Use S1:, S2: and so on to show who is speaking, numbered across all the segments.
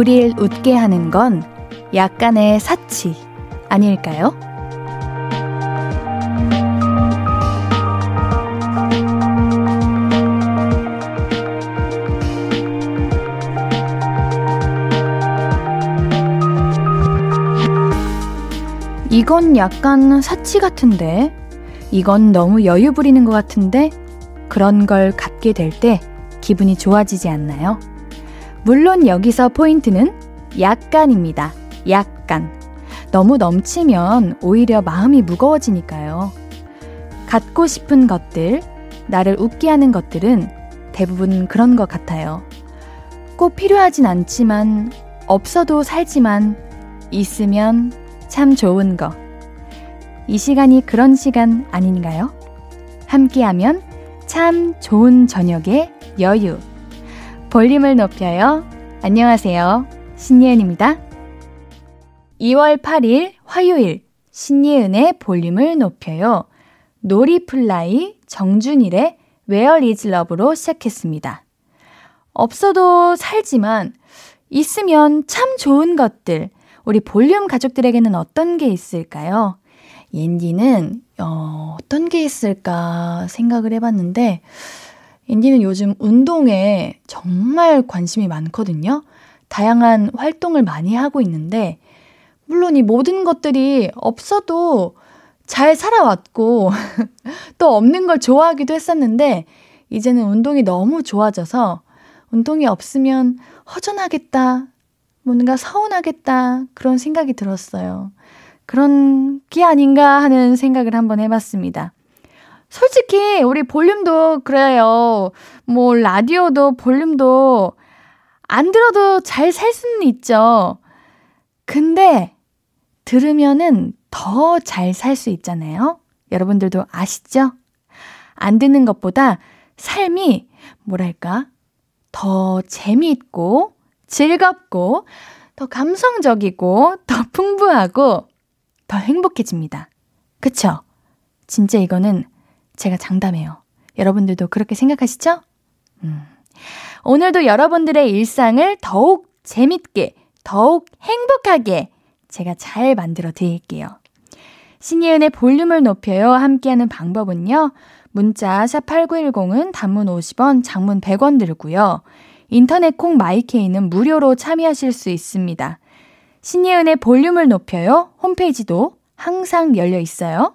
S1: 우리를 웃게 하는 건 약간의 사치 아닐까요? 이건 약간 사치 같은데? 이건 너무 여유 부리는 것 같은데? 그런 걸 갖게 될 때 기분이 좋아지지 않나요? 물론 여기서 포인트는 약간입니다. 약간. 너무 넘치면 오히려 마음이 무거워지니까요. 갖고 싶은 것들, 나를 웃게 하는 것들은 대부분 그런 것 같아요. 꼭 필요하진 않지만, 없어도 살지만, 있으면 참 좋은 거. 이 시간이 그런 시간 아닌가요? 함께하면 참 좋은 저녁의 여유. 볼륨을 높여요. 안녕하세요. 신예은입니다. 2월 8일 화요일 신예은의 볼륨을 높여요. 놀이플라이 정준일의 Where is Love로 시작했습니다. 없어도 살지만 있으면 참 좋은 것들 우리 볼륨 가족들에게는 어떤 게 있을까요? 옌디는 어, 어떤 게 있을까 생각을 해봤는데 옌디는 요즘 운동에 정말 관심이 많거든요. 다양한 활동을 많이 하고 있는데 물론 이 모든 것들이 없어도 잘 살아왔고 또 없는 걸 좋아하기도 했었는데 이제는 운동이 너무 좋아져서 운동이 없으면 허전하겠다, 뭔가 서운하겠다 그런 생각이 들었어요. 그런 게 아닌가 하는 생각을 한번 해봤습니다. 솔직히 우리 볼륨도 그래요. 뭐 라디오도 볼륨도 안 들어도 잘 살 수는 있죠. 근데 들으면은 더 잘 살 수 있잖아요. 여러분들도 아시죠? 안 듣는 것보다 삶이 뭐랄까 더 재미있고 즐겁고 더 감성적이고 더 풍부하고 더 행복해집니다. 그쵸? 진짜 이거는 제가 장담해요. 여러분들도 그렇게 생각하시죠? 음. 오늘도 여러분들의 일상을 더욱 재밌게, 더욱 행복하게 제가 잘 만들어 드릴게요. 신예은의 볼륨을 높여요. 함께하는 방법은요. 문자 샵8910은 단문 50원, 장문 100원 들고요. 인터넷 콩 마이케이는 무료로 참여하실 수 있습니다. 신예은의 볼륨을 높여요. 홈페이지도 항상 열려 있어요.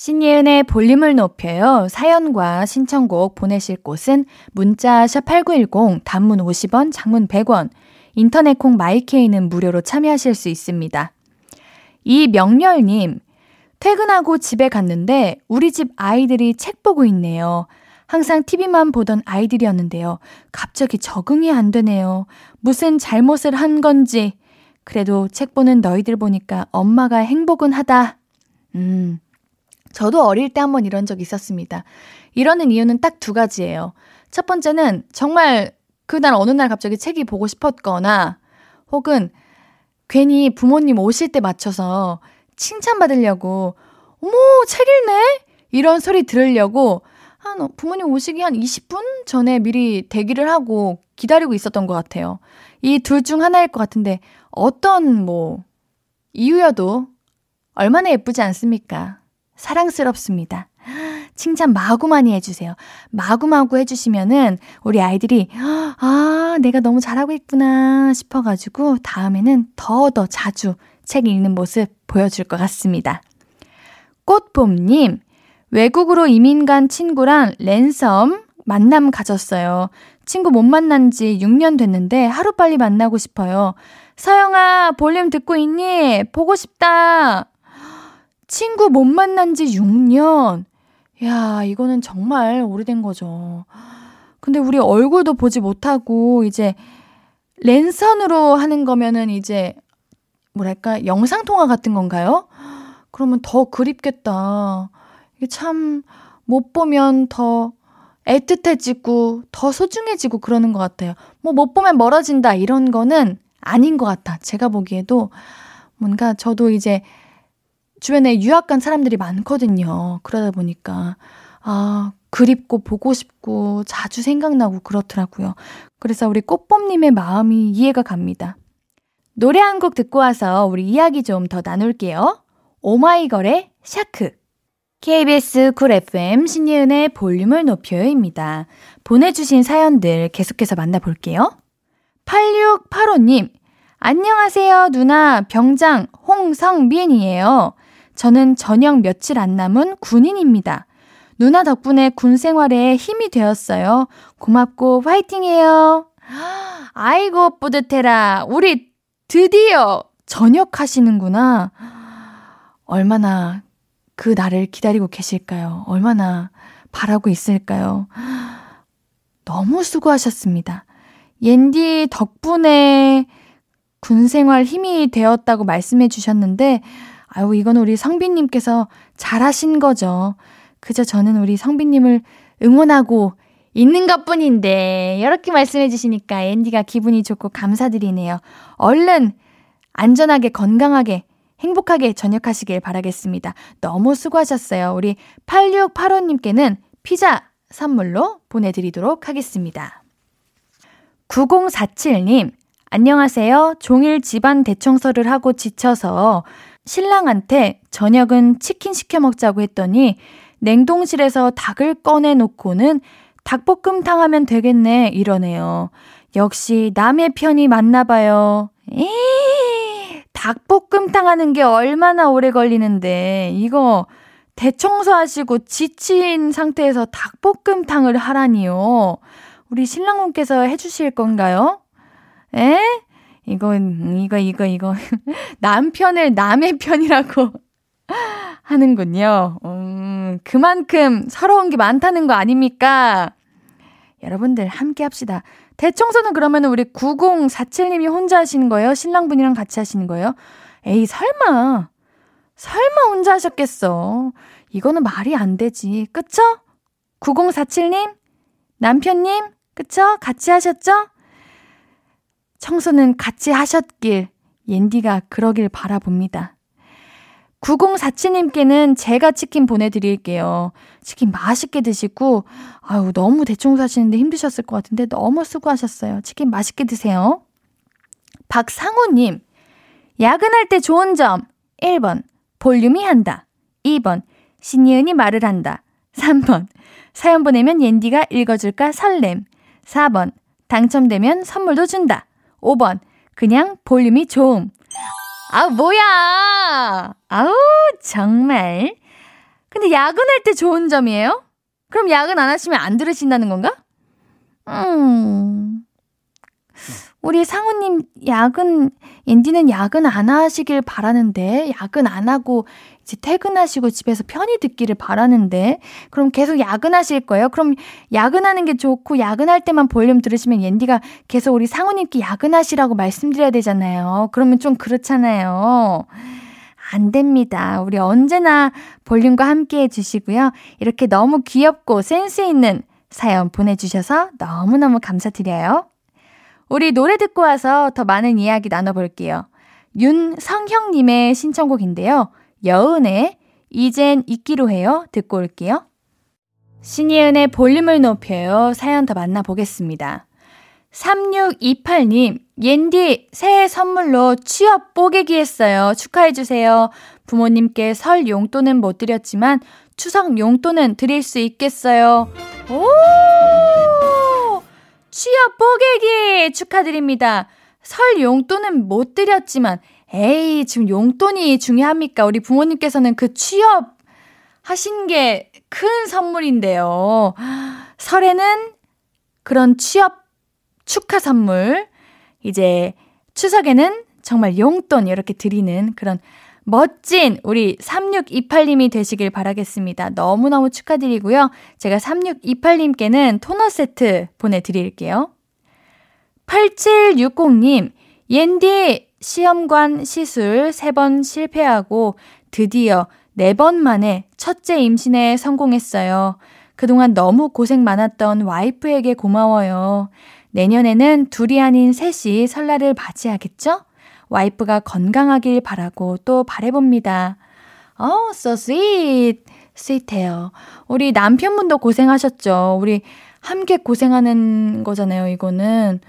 S1: 신예은의 볼륨을 높여요. 사연과 신청곡 보내실 곳은 문자 샵8910 단문 50원, 장문 100원, 인터넷 콩 마이케이는 무료로 참여하실 수 있습니다. 이명렬 님, 퇴근하고 집에 갔는데 우리 집 아이들이 책 보고 있네요. 항상 TV만 보던 아이들이었는데요. 갑자기 적응이 안 되네요. 무슨 잘못을 한 건지. 그래도 책 보는 너희들 보니까 엄마가 행복은 하다. 음. 저도 어릴 때 한번 이런 적 있었습니다. 이러는 이유는 딱 두 가지예요. 첫 번째는 정말 그날 어느 날 갑자기 책이 보고 싶었거나 혹은 괜히 부모님 오실 때 맞춰서 칭찬받으려고 어머, 책 읽네? 이런 소리 들으려고 한 부모님 오시기 한 20분 전에 미리 대기를 하고 기다리고 있었던 것 같아요. 이 둘 중 하나일 것 같은데 어떤 뭐 이유여도 얼마나 예쁘지 않습니까? 사랑스럽습니다. 칭찬 마구 많이 해주세요. 마구마구 해주시면은 우리 아이들이 아 내가 너무 잘하고 있구나 싶어가지고 다음에는 더더 자주 책 읽는 모습 보여줄 것 같습니다. 꽃봄님 외국으로 이민 간 친구랑 랜섬 만남 가졌어요. 친구 못 만난 지 6년 됐는데 하루빨리 만나고 싶어요. 서영아, 볼륨 듣고 있니? 보고 싶다. 친구 못 만난 지 6년. 야, 이거는 정말 오래된 거죠. 근데 우리 얼굴도 보지 못하고 이제 랜선으로 하는 거면은 이제 뭐랄까, 영상 통화 같은 건가요? 그러면 더 그립겠다. 이게 참, 못 보면 더 애틋해지고, 더 소중해지고 그러는 것 같아요. 뭐, 못 보면 멀어진다, 이런 거는 아닌 것 같아. 제가 보기에도 뭔가 저도 이제 주변에 유학 간 사람들이 많거든요. 그러다 보니까, 아, 그립고 보고 싶고 자주 생각나고 그렇더라고요. 그래서 우리 꽃봄님의 마음이 이해가 갑니다. 노래 한 곡 듣고 와서 우리 이야기 좀 더 나눌게요. 오마이걸의 Shark. KBS 쿨 FM 신예은의 볼륨을 높여요입니다. 보내주신 사연들 계속해서 만나볼게요. 8685님, 안녕하세요, 누나. 병장 홍성민이에요. 저는 전역 며칠 안 남은 군인입니다. 누나 덕분에 군 생활에 힘이 되었어요. 고맙고 화이팅해요. 아이고 뿌듯해라. 우리 드디어 전역하시는구나. 얼마나 그 날을 기다리고 계실까요? 얼마나 바라고 있을까요? 너무 수고하셨습니다. 옌디 덕분에 군 생활 힘이 되었다고 말씀해 주셨는데, 아유, 이건 우리 성빈님께서 잘하신 거죠. 그저 저는 우리 성빈님을 응원하고 있는 것 뿐인데, 이렇게 말씀해 주시니까 앤디가 기분이 좋고 감사드리네요. 얼른 안전하게, 건강하게, 행복하게 전역하시길 바라겠습니다. 너무 수고하셨어요. 우리 8685님께는 피자 선물로 보내드리도록 하겠습니다. 9047님, 안녕하세요. 종일 집안 대청소를 하고 지쳐서 신랑한테 저녁은 치킨 시켜 먹자고 했더니 냉동실에서 닭을 꺼내놓고는 닭볶음탕 하면 되겠네 이러네요. 역시 남의 편이 맞나 봐요. 에이, 닭볶음탕 하는 게 얼마나 오래 걸리는데 이거 대청소하시고 지친 상태에서 닭볶음탕을 하라니요. 우리 신랑분께서 해주실 건가요? 에? 이거, 이거, 이거, 이거. 남편을 남의 편이라고 하는군요. 음, 그만큼 서러운 게 많다는 거 아닙니까? 여러분들 함께 합시다. 대청소는 그러면 우리 9047님이 혼자 하시는 거예요? 신랑분이랑 같이 하시는 거예요? 에이, 설마. 설마 혼자 하셨겠어. 이거는 말이 안 되지. 그쵸? 9047님? 남편님? 그쵸? 같이 하셨죠? 청소는 같이 하셨길 옌디가 그러길 바라봅니다. 9047님께는 제가 치킨 보내드릴게요. 치킨 맛있게 드시고, 아유, 너무 대충 사시는데 힘드셨을 것 같은데 너무 수고하셨어요. 치킨 맛있게 드세요. 박상우님, 야근할 때 좋은 점. 1번, 볼륨이 한다. 2번, 신예은이 말을 한다. 3번, 사연 보내면 옌디가 읽어줄까 설렘. 4번, 당첨되면 선물도 준다. 5번, 그냥 볼륨이 좋음. 아, 뭐야! 아우, 정말. 근데 야근할 때 좋은 점이에요? 그럼 야근 안 하시면 안 들으신다는 건가? 음. 우리 상우님 야근, 인디는 야근 안 하시길 바라는데, 야근 안 하고 이제 퇴근하시고 집에서 편히 듣기를 바라는데, 그럼 계속 야근하실 거예요? 그럼 야근하는 게 좋고, 야근할 때만 볼륨 들으시면 옌디가 계속 우리 상우님께 야근하시라고 말씀드려야 되잖아요. 그러면 좀 그렇잖아요. 안 됩니다. 우리 언제나 볼륨과 함께 해주시고요. 이렇게 너무 귀엽고 센스 있는 사연 보내주셔서 너무너무 감사드려요. 우리 노래 듣고 와서 더 많은 이야기 나눠볼게요. 윤성형님의 신청곡인데요. 여은의 이젠 잊기로 해요. 듣고 올게요. 신예은의 볼륨을 높여요. 사연 더 만나보겠습니다. 3628님, 옌디 새해 선물로 취업 뽀개기 했어요. 축하해주세요. 부모님께 설 용돈은 못 드렸지만 추석 용돈은 드릴 수 있겠어요. 오! 취업 뽀개기 축하드립니다. 설 용돈은 못 드렸지만, 에이, 지금 용돈이 중요합니까? 우리 부모님께서는 그 취업 하신 게 큰 선물인데요. 설에는 그런 취업 축하 선물, 이제 추석에는 정말 용돈 이렇게 드리는 그런 멋진 우리 3628님이 되시길 바라겠습니다. 너무너무 축하드리고요. 제가 3628님께는 토너 세트 보내드릴게요. 8760님, 옌디, 시험관 시술 3번 실패하고 드디어 4번 만에 첫째 임신에 성공했어요. 그동안 너무 고생 많았던 와이프에게 고마워요. 내년에는 둘이 아닌 셋이 설날을 맞이하겠죠? 와이프가 건강하길 바라고 또 바래봅니다. 어, so sweet. 스윗해요. 우리 남편분도 고생하셨죠. 우리 함께 고생하는 거잖아요, 이거는.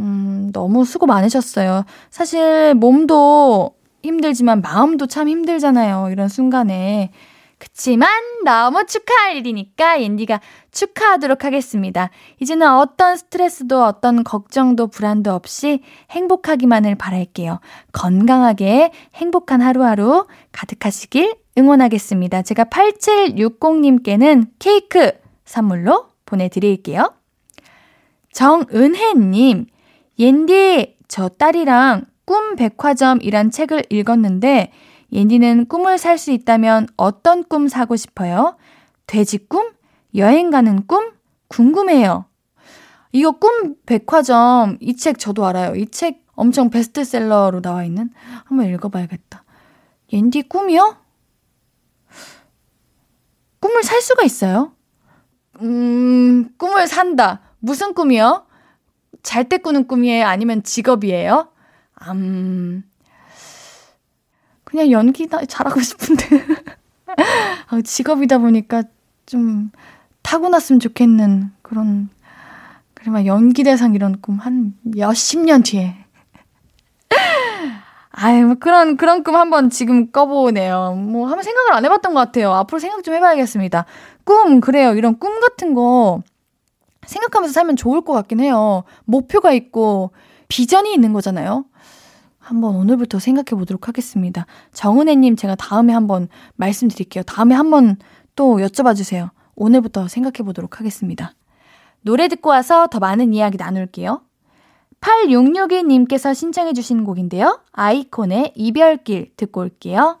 S1: 음, 너무 수고 많으셨어요. 사실 몸도 힘들지만 마음도 참 힘들잖아요. 이런 순간에. 그치만 너무 축하할 일이니까 옌디가 축하하도록 하겠습니다. 이제는 어떤 스트레스도 어떤 걱정도 불안도 없이 행복하기만을 바랄게요. 건강하게 행복한 하루하루 가득하시길 응원하겠습니다. 제가 8760님께는 케이크 선물로 보내드릴게요. 정은혜님, 옌디, 저 딸이랑 꿈 백화점이란 책을 읽었는데, 옌디는 꿈을 살 수 있다면 어떤 꿈 사고 싶어요? 돼지 꿈? 여행 가는 꿈? 궁금해요. 이거 꿈 백화점, 이 책 저도 알아요. 이 책 엄청 베스트셀러로 나와 있는? 한번 읽어봐야겠다. 옌디 꿈이요? 꿈을 살 수가 있어요? 음, 꿈을 산다. 무슨 꿈이요? 잘 때 꾸는 꿈이에요? 아니면 직업이에요? 음, 그냥 연기 다 잘하고 싶은데. 아, 직업이다 보니까 좀 타고났으면 좋겠는 그런, 막 연기대상 이런 꿈 한 몇십 년 뒤에. 아유, 뭐 그런, 그런 꿈 한번 지금 꿔보네요. 뭐, 한번 생각을 안 해봤던 것 같아요. 앞으로 생각 좀 해봐야겠습니다. 꿈, 그래요. 이런 꿈 같은 거 생각하면서 살면 좋을 것 같긴 해요. 목표가 있고, 비전이 있는 거잖아요. 한번 오늘부터 생각해 보도록 하겠습니다. 정은혜님, 제가 다음에 한번 말씀드릴게요. 다음에 한번 또 여쭤봐 주세요. 오늘부터 생각해 보도록 하겠습니다. 노래 듣고 와서 더 많은 이야기 나눌게요. 8662님께서 신청해 주신 곡인데요. 아이콘의 이별길 듣고 올게요.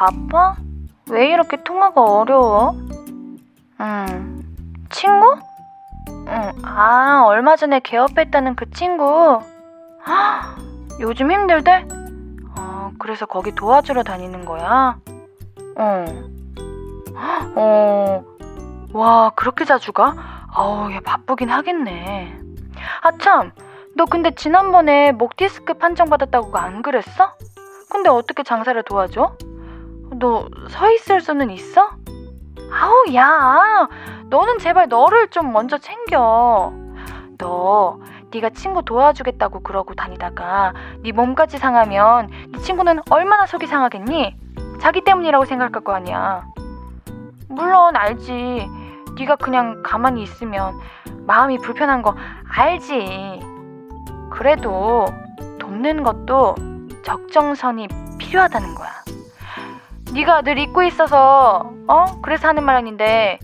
S1: 바빠? 왜 이렇게 통화가 어려워? 응. 친구? 응. 아, 얼마 전에 개업했다는 그 친구. 요즘 힘들대? 어, 그래서 거기 도와주러 다니는 거야? 어. 어, 와, 그렇게 자주 가? 아우, 얘 바쁘긴 하겠네. 아, 참! 너 근데 지난번에 목 디스크 판정받았다고 안 그랬어? 근데 어떻게 장사를 도와줘? 너 서 있을 수는 있어? 아우, 야! 너는 제발 너를 좀 먼저 챙겨. 너 네가 친구 도와주겠다고 그러고 다니다가 네 몸까지 상하면 네 친구는 얼마나 속이 상하겠니? 자기 때문이라고 생각할 거 아니야. 물론 알지. 네가 그냥 가만히 있으면 마음이 불편한 거 알지. 그래도 돕는 것도 적정선이 필요하다는 거야. 네가 늘 잊고 있어서 어? 그래서 하는 말 아닌데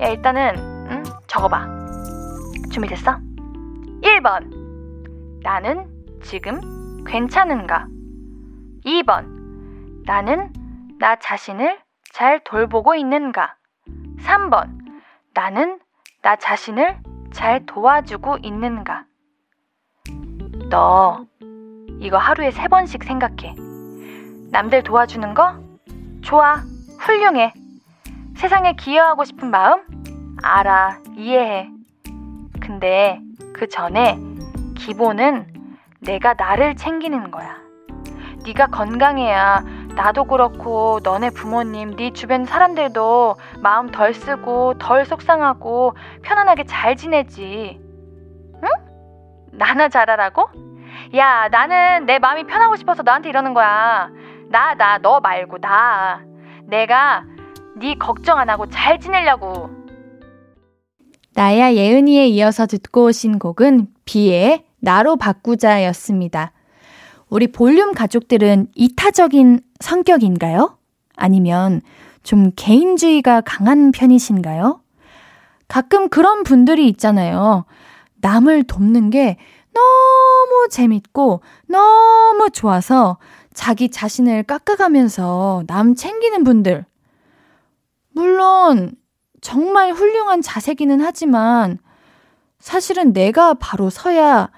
S1: 야 일단은 응? 적어봐. 준비됐어? 1번. 나는 지금 괜찮은가? 2번. 나는 나 자신을 잘 돌보고 있는가? 3번. 나는 나 자신을 잘 도와주고 있는가? 너 이거 하루에 세 번씩 생각해. 남들 도와주는 거? 좋아. 훌륭해. 세상에 기여하고 싶은 마음? 알아. 이해해. 근데 그 전에 기본은 내가 나를 챙기는 거야. 네가 건강해야 나도 그렇고 너네 부모님, 네 주변 사람들도 마음 덜 쓰고 덜 속상하고 편안하게 잘 지내지. 응? 나나 잘하라고? 야, 나는 내 마음이 편하고 싶어서 너한테 이러는 거야. 나, 나, 너 말고 나. 내가 네 걱정 안 하고 잘 지내려고. 나야 예은이에 이어서 듣고 오신 곡은 비의 나로 바꾸자였습니다. 우리 볼륨 가족들은 이타적인 성격인가요? 아니면 좀 개인주의가 강한 편이신가요? 가끔 그런 분들이 있잖아요. 남을 돕는 게 너무 재밌고 너무 좋아서 자기 자신을 깎아가면서 남 챙기는 분들. 물론 정말 훌륭한 자세기는 하지만 사실은 내가 바로 서야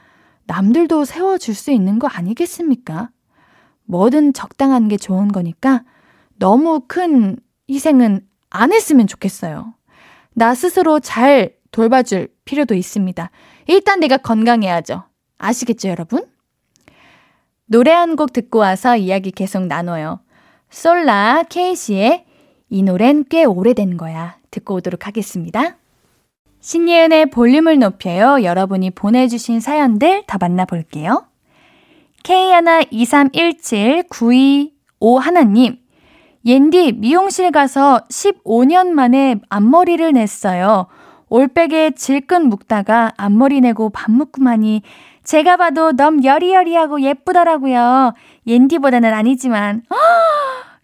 S1: 남들도 세워줄 수 있는 거 아니겠습니까? 뭐든 적당한 게 좋은 거니까 너무 큰 희생은 안 했으면 좋겠어요. 나 스스로 잘 돌봐줄 필요도 있습니다. 일단 내가 건강해야죠. 아시겠죠, 여러분? 노래 한 곡 듣고 와서 이야기 계속 나눠요. 솔라 케이시의 이 노래는 꽤 오래된 거야. 듣고 오도록 하겠습니다. 신예은의 볼륨을 높여요. 여러분이 보내주신 사연들 다 만나볼게요. K123179255 하나님, 옌디 미용실 가서 15년 만에 앞머리를 냈어요. 올백에 질끈 묶다가 앞머리 내고 밥 묶고만이 제가 봐도 너무 여리여리하고 예쁘더라고요. 옌디보다는 아니지만. 허,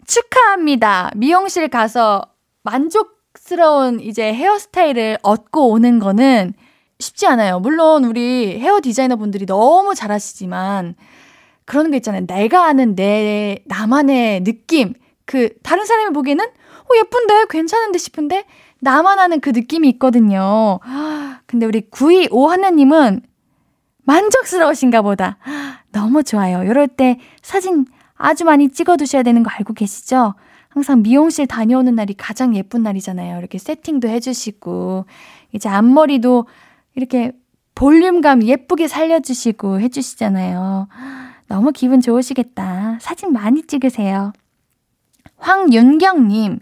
S1: 축하합니다. 미용실 가서 만족스러운 이제 헤어스타일을 얻고 오는 거는 쉽지 않아요. 물론 우리 헤어 디자이너 분들이 너무 잘하시지만 그런 게 있잖아요. 내가 아는 내 나만의 느낌. 그 다른 사람이 보기에는 어 예쁜데 괜찮은데 싶은데 나만 아는 그 느낌이 있거든요. 근데 우리 925 하나님은 만족스러우신가 보다. 너무 좋아요. 이럴 때 사진 아주 많이 찍어 두셔야 되는 거 알고 계시죠? 항상 미용실 다녀오는 날이 가장 예쁜 날이잖아요. 이렇게 세팅도 해주시고, 이제 앞머리도 이렇게 볼륨감 예쁘게 살려주시고 해주시잖아요. 너무 기분 좋으시겠다. 사진 많이 찍으세요. 황윤경님,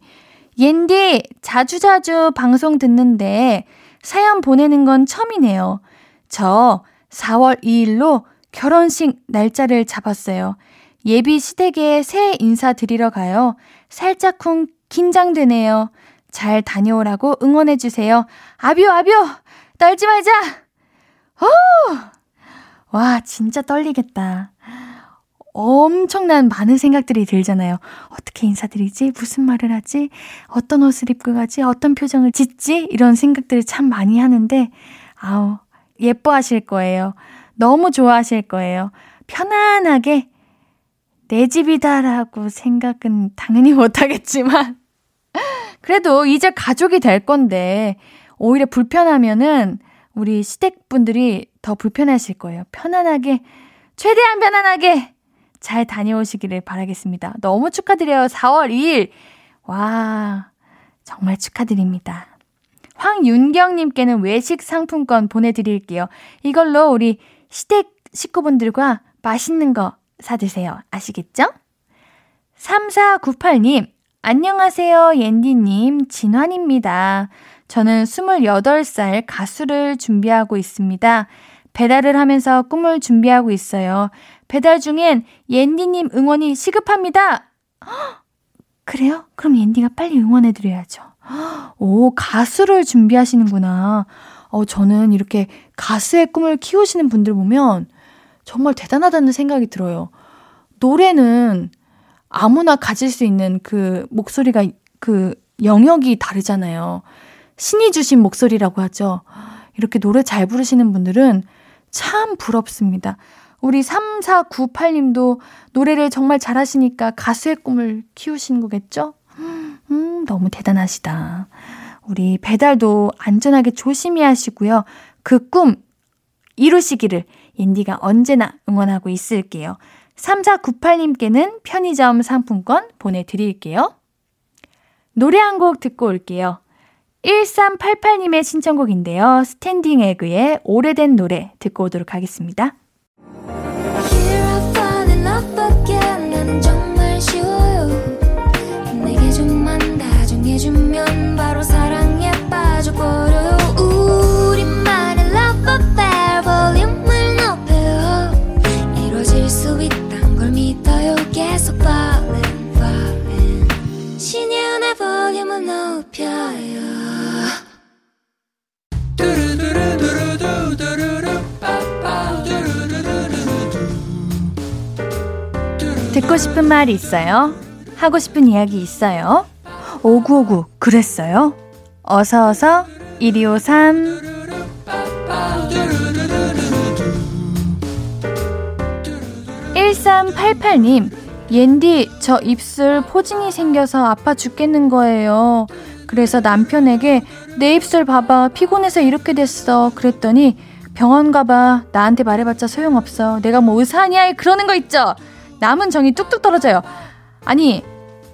S1: 옌디 자주자주 방송 듣는데 사연 보내는 건 처음이네요. 저 4월 2일로 결혼식 날짜를 잡았어요. 예비 시댁에 새해 인사 드리러 가요. 살짝쿵 긴장되네요. 잘 다녀오라고 응원해주세요. 아뷰, 아뷰! 떨지 말자! 오! 와, 진짜 떨리겠다. 엄청난 많은 생각들이 들잖아요. 어떻게 인사드리지? 무슨 말을 하지? 어떤 옷을 입고 가지? 어떤 표정을 짓지? 이런 생각들을 참 많이 하는데, 아우, 예뻐하실 거예요. 너무 좋아하실 거예요. 편안하게 내 집이다라고 생각은 당연히 못하겠지만, 그래도 이제 가족이 될 건데, 오히려 불편하면은 우리 시댁분들이 더 불편하실 거예요. 편안하게, 최대한 편안하게 잘 다녀오시기를 바라겠습니다. 너무 축하드려요. 4월 2일. 와, 정말 축하드립니다. 황윤경님께는 외식 상품권 보내드릴게요. 이걸로 우리 시댁 식구분들과 맛있는 거 사드세요. 아시겠죠? 3498님, 안녕하세요, 옌디님. 진환입니다. 저는 28살 가수를 준비하고 있습니다. 배달을 하면서 꿈을 준비하고 있어요. 배달 중엔 옌디님 응원이 시급합니다. 그래요? 그럼 옌디가 빨리 응원해드려야죠. 오, 가수를 준비하시는구나. 어, 저는 이렇게 가수의 꿈을 키우시는 분들 보면 정말 대단하다는 생각이 들어요. 노래는 아무나 가질 수 있는 그 목소리가 그 영역이 다르잖아요. 신이 주신 목소리라고 하죠. 이렇게 노래 잘 부르시는 분들은 참 부럽습니다. 우리 3498님도 노래를 정말 잘하시니까 가수의 꿈을 키우시는 거겠죠? 음, 너무 대단하시다. 우리 배달도 안전하게 조심히 하시고요. 그 꿈 이루시기를 옌디가 언제나 응원하고 있을게요. 3498님께는 편의점 상품권 보내드릴게요. 노래 한 곡 듣고 올게요. 1388님의 신청곡인데요. 스탠딩 에그의 오래된 노래 듣고 오도록 하겠습니다. 해주면 바로 사랑에 빠져버려. 우리만의 love affair 볼륨을 높여. 이루어질 수 있단 걸 믿어요. 계속 falling falling. 신예은의 볼륨을 높여요. 듣고 싶은 말 있어요? 하고 싶은 이야기 있어요? 5959 그랬어요? 어서어서 1253 1388님 옌디 저 입술 포진이 생겨서 아파 죽겠는 거예요. 그래서 남편에게 내 입술 봐봐 피곤해서 이렇게 됐어. 그랬더니 병원 가봐 나한테 말해봤자 소용없어. 내가 뭐 의사 아니야? 그러는 거 있죠? 남은 정이 뚝뚝 떨어져요. 아니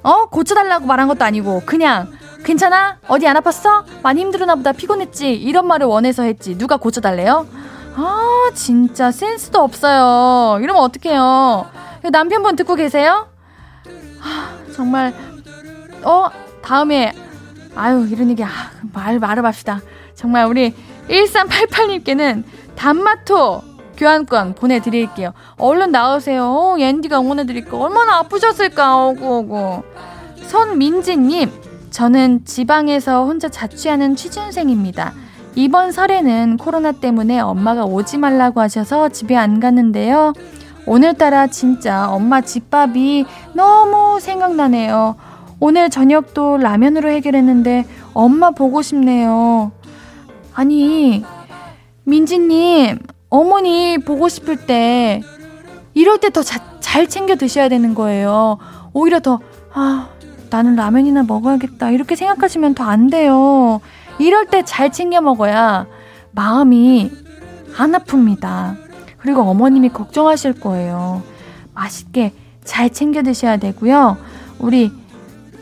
S1: 어? 고쳐달라고 말한 것도 아니고 그냥 괜찮아? 어디 안 아팠어? 많이 힘들었나 보다 피곤했지 이런 말을 원해서 했지 누가 고쳐달래요? 아 진짜 센스도 없어요 이러면 어떡해요 남편분 듣고 계세요? 아, 정말 어? 다음에 아유 이런 얘기 아, 말 말을 합시다 정말 우리 1388님께는 단마토 교환권 보내드릴게요. 얼른 나오세요. 어, 앤디가 응원해드릴까. 얼마나 아프셨을까. 오고. 손민지님, 저는 지방에서 혼자 자취하는 취준생입니다. 이번 설에는 코로나 때문에 엄마가 오지 말라고 하셔서 집에 안 갔는데요. 오늘따라 진짜 엄마 집밥이 너무 생각나네요. 오늘 저녁도 라면으로 해결했는데 엄마 보고 싶네요. 아니, 민지님, 어머니 보고 싶을 때 이럴 때 더 잘 챙겨 드셔야 되는 거예요. 오히려 더, 아, 나는 라면이나 먹어야겠다. 이렇게 생각하시면 더 안 돼요. 이럴 때 잘 챙겨 먹어야 마음이 안 아픕니다. 그리고 어머님이 걱정하실 거예요. 맛있게 잘 챙겨 드셔야 되고요. 우리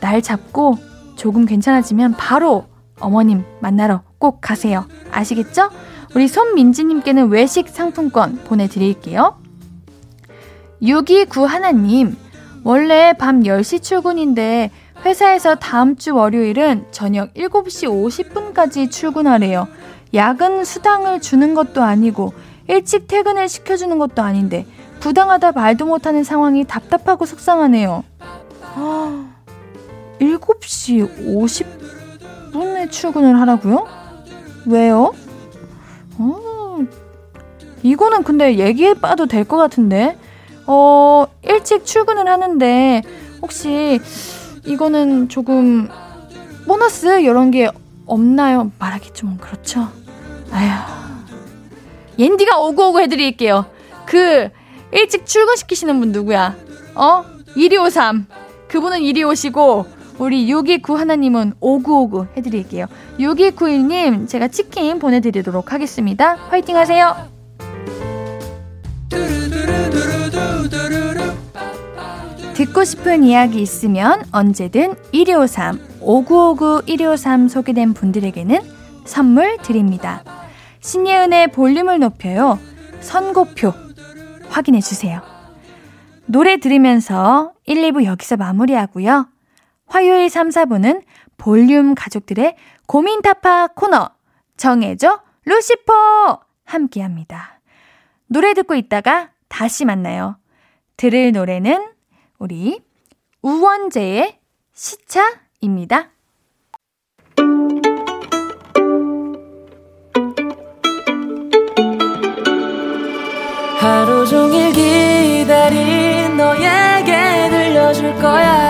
S1: 날 잡고 조금 괜찮아지면 바로 어머님 만나러 꼭 가세요. 아시겠죠? 우리 손민지님께는 외식 상품권 보내드릴게요. 629 하나님, 원래 밤 10시 출근인데 회사에서 다음 주 월요일은 저녁 7시 50분까지 출근하래요. 야근 수당을 주는 것도 아니고 일찍 퇴근을 시켜주는 것도 아닌데 부당하다 말도 못하는 상황이 답답하고 속상하네요. 아, 7시 50분에 출근을 하라고요? 왜요? 어, 이거는 근데 얘기해봐도 될 것 같은데. 어, 일찍 출근을 하는데, 혹시 이거는 조금 보너스 이런 게 없나요? 말하기 좀 그렇죠. 아휴. 옌디가 오구오구 해드릴게요. 그 일찍 출근시키시는 분 누구야? 어? 1253. 그분은 이리 오시고 우리 629 하나님은 5959 해드릴게요. 6291님, 제가 치킨 보내드리도록 하겠습니다. 화이팅 하세요! 듣고 싶은 이야기 있으면 언제든 1253, 5959 1253 소개된 분들에게는 선물 드립니다. 신예은의 볼륨을 높여요. 선고표 확인해 주세요. 노래 들으면서 1, 2부 여기서 마무리하고요. 화요일 3, 4부는 볼륨 가족들의 고민 타파 코너 정해줘 루시퍼 함께 합니다. 노래 듣고 있다가 다시 만나요. 들을 노래는 우리 우원재의 시차입니다. 하루 종일 기다린 너에게 들려줄 거야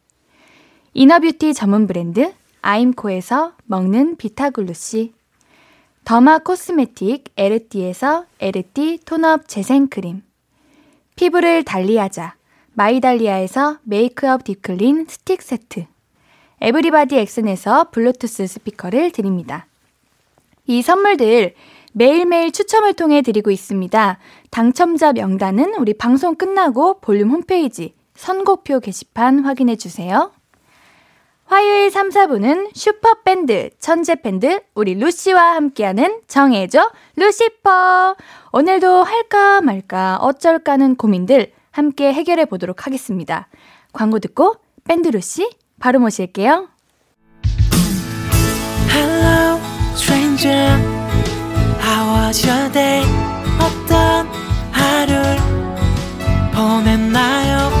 S1: Inner beauty 전문 브랜드 아임코에서 먹는 비타글루시. Derma cosmetic 에르띠에서 에르띠 tone-up 재생크림. 피부를 달리하자. 마이달리아에서 메이크업 deep clean 스틱 세트. 에브리바디 엑슨에서 블루투스 스피커를 드립니다. 이 선물들 매일매일 추첨을 통해 드리고 있습니다. 당첨자 명단은 우리 방송 끝나고 볼륨 홈페이지 선곡표 게시판 확인해 주세요. 화요일 3, 4분은 슈퍼밴드, 천재밴드, 우리 루시와 함께하는 정해줘, 루시퍼. 오늘도 할까 말까 어쩔까는 고민들 함께 해결해 보도록 하겠습니다. 광고 듣고 밴드 루시 바로 모실게요. Hello, stranger. How was your day? 어떤 하루를 보냈나요?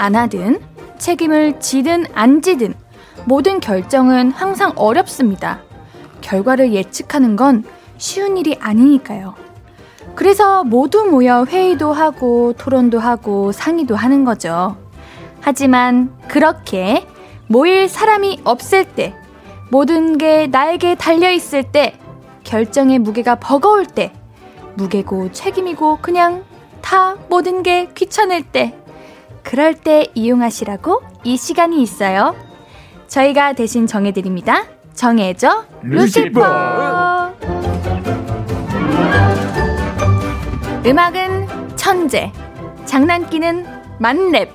S1: 안 하든 책임을 지든 안 지든 모든 결정은 항상 어렵습니다. 결과를 예측하는 건 쉬운 일이 아니니까요. 그래서 모두 모여 회의도 하고 토론도 하고 상의도 하는 거죠. 하지만 그렇게 모일 사람이 없을 때, 모든 게 나에게 달려있을 때, 결정의 무게가 버거울 때, 무게고 책임이고 그냥 다 모든 게 귀찮을 때, 그럴 때 이용하시라고 이 시간이 있어요. 저희가 대신 정해드립니다. 정해줘 루시퍼. 음악은 천재, 장난기는 만렙,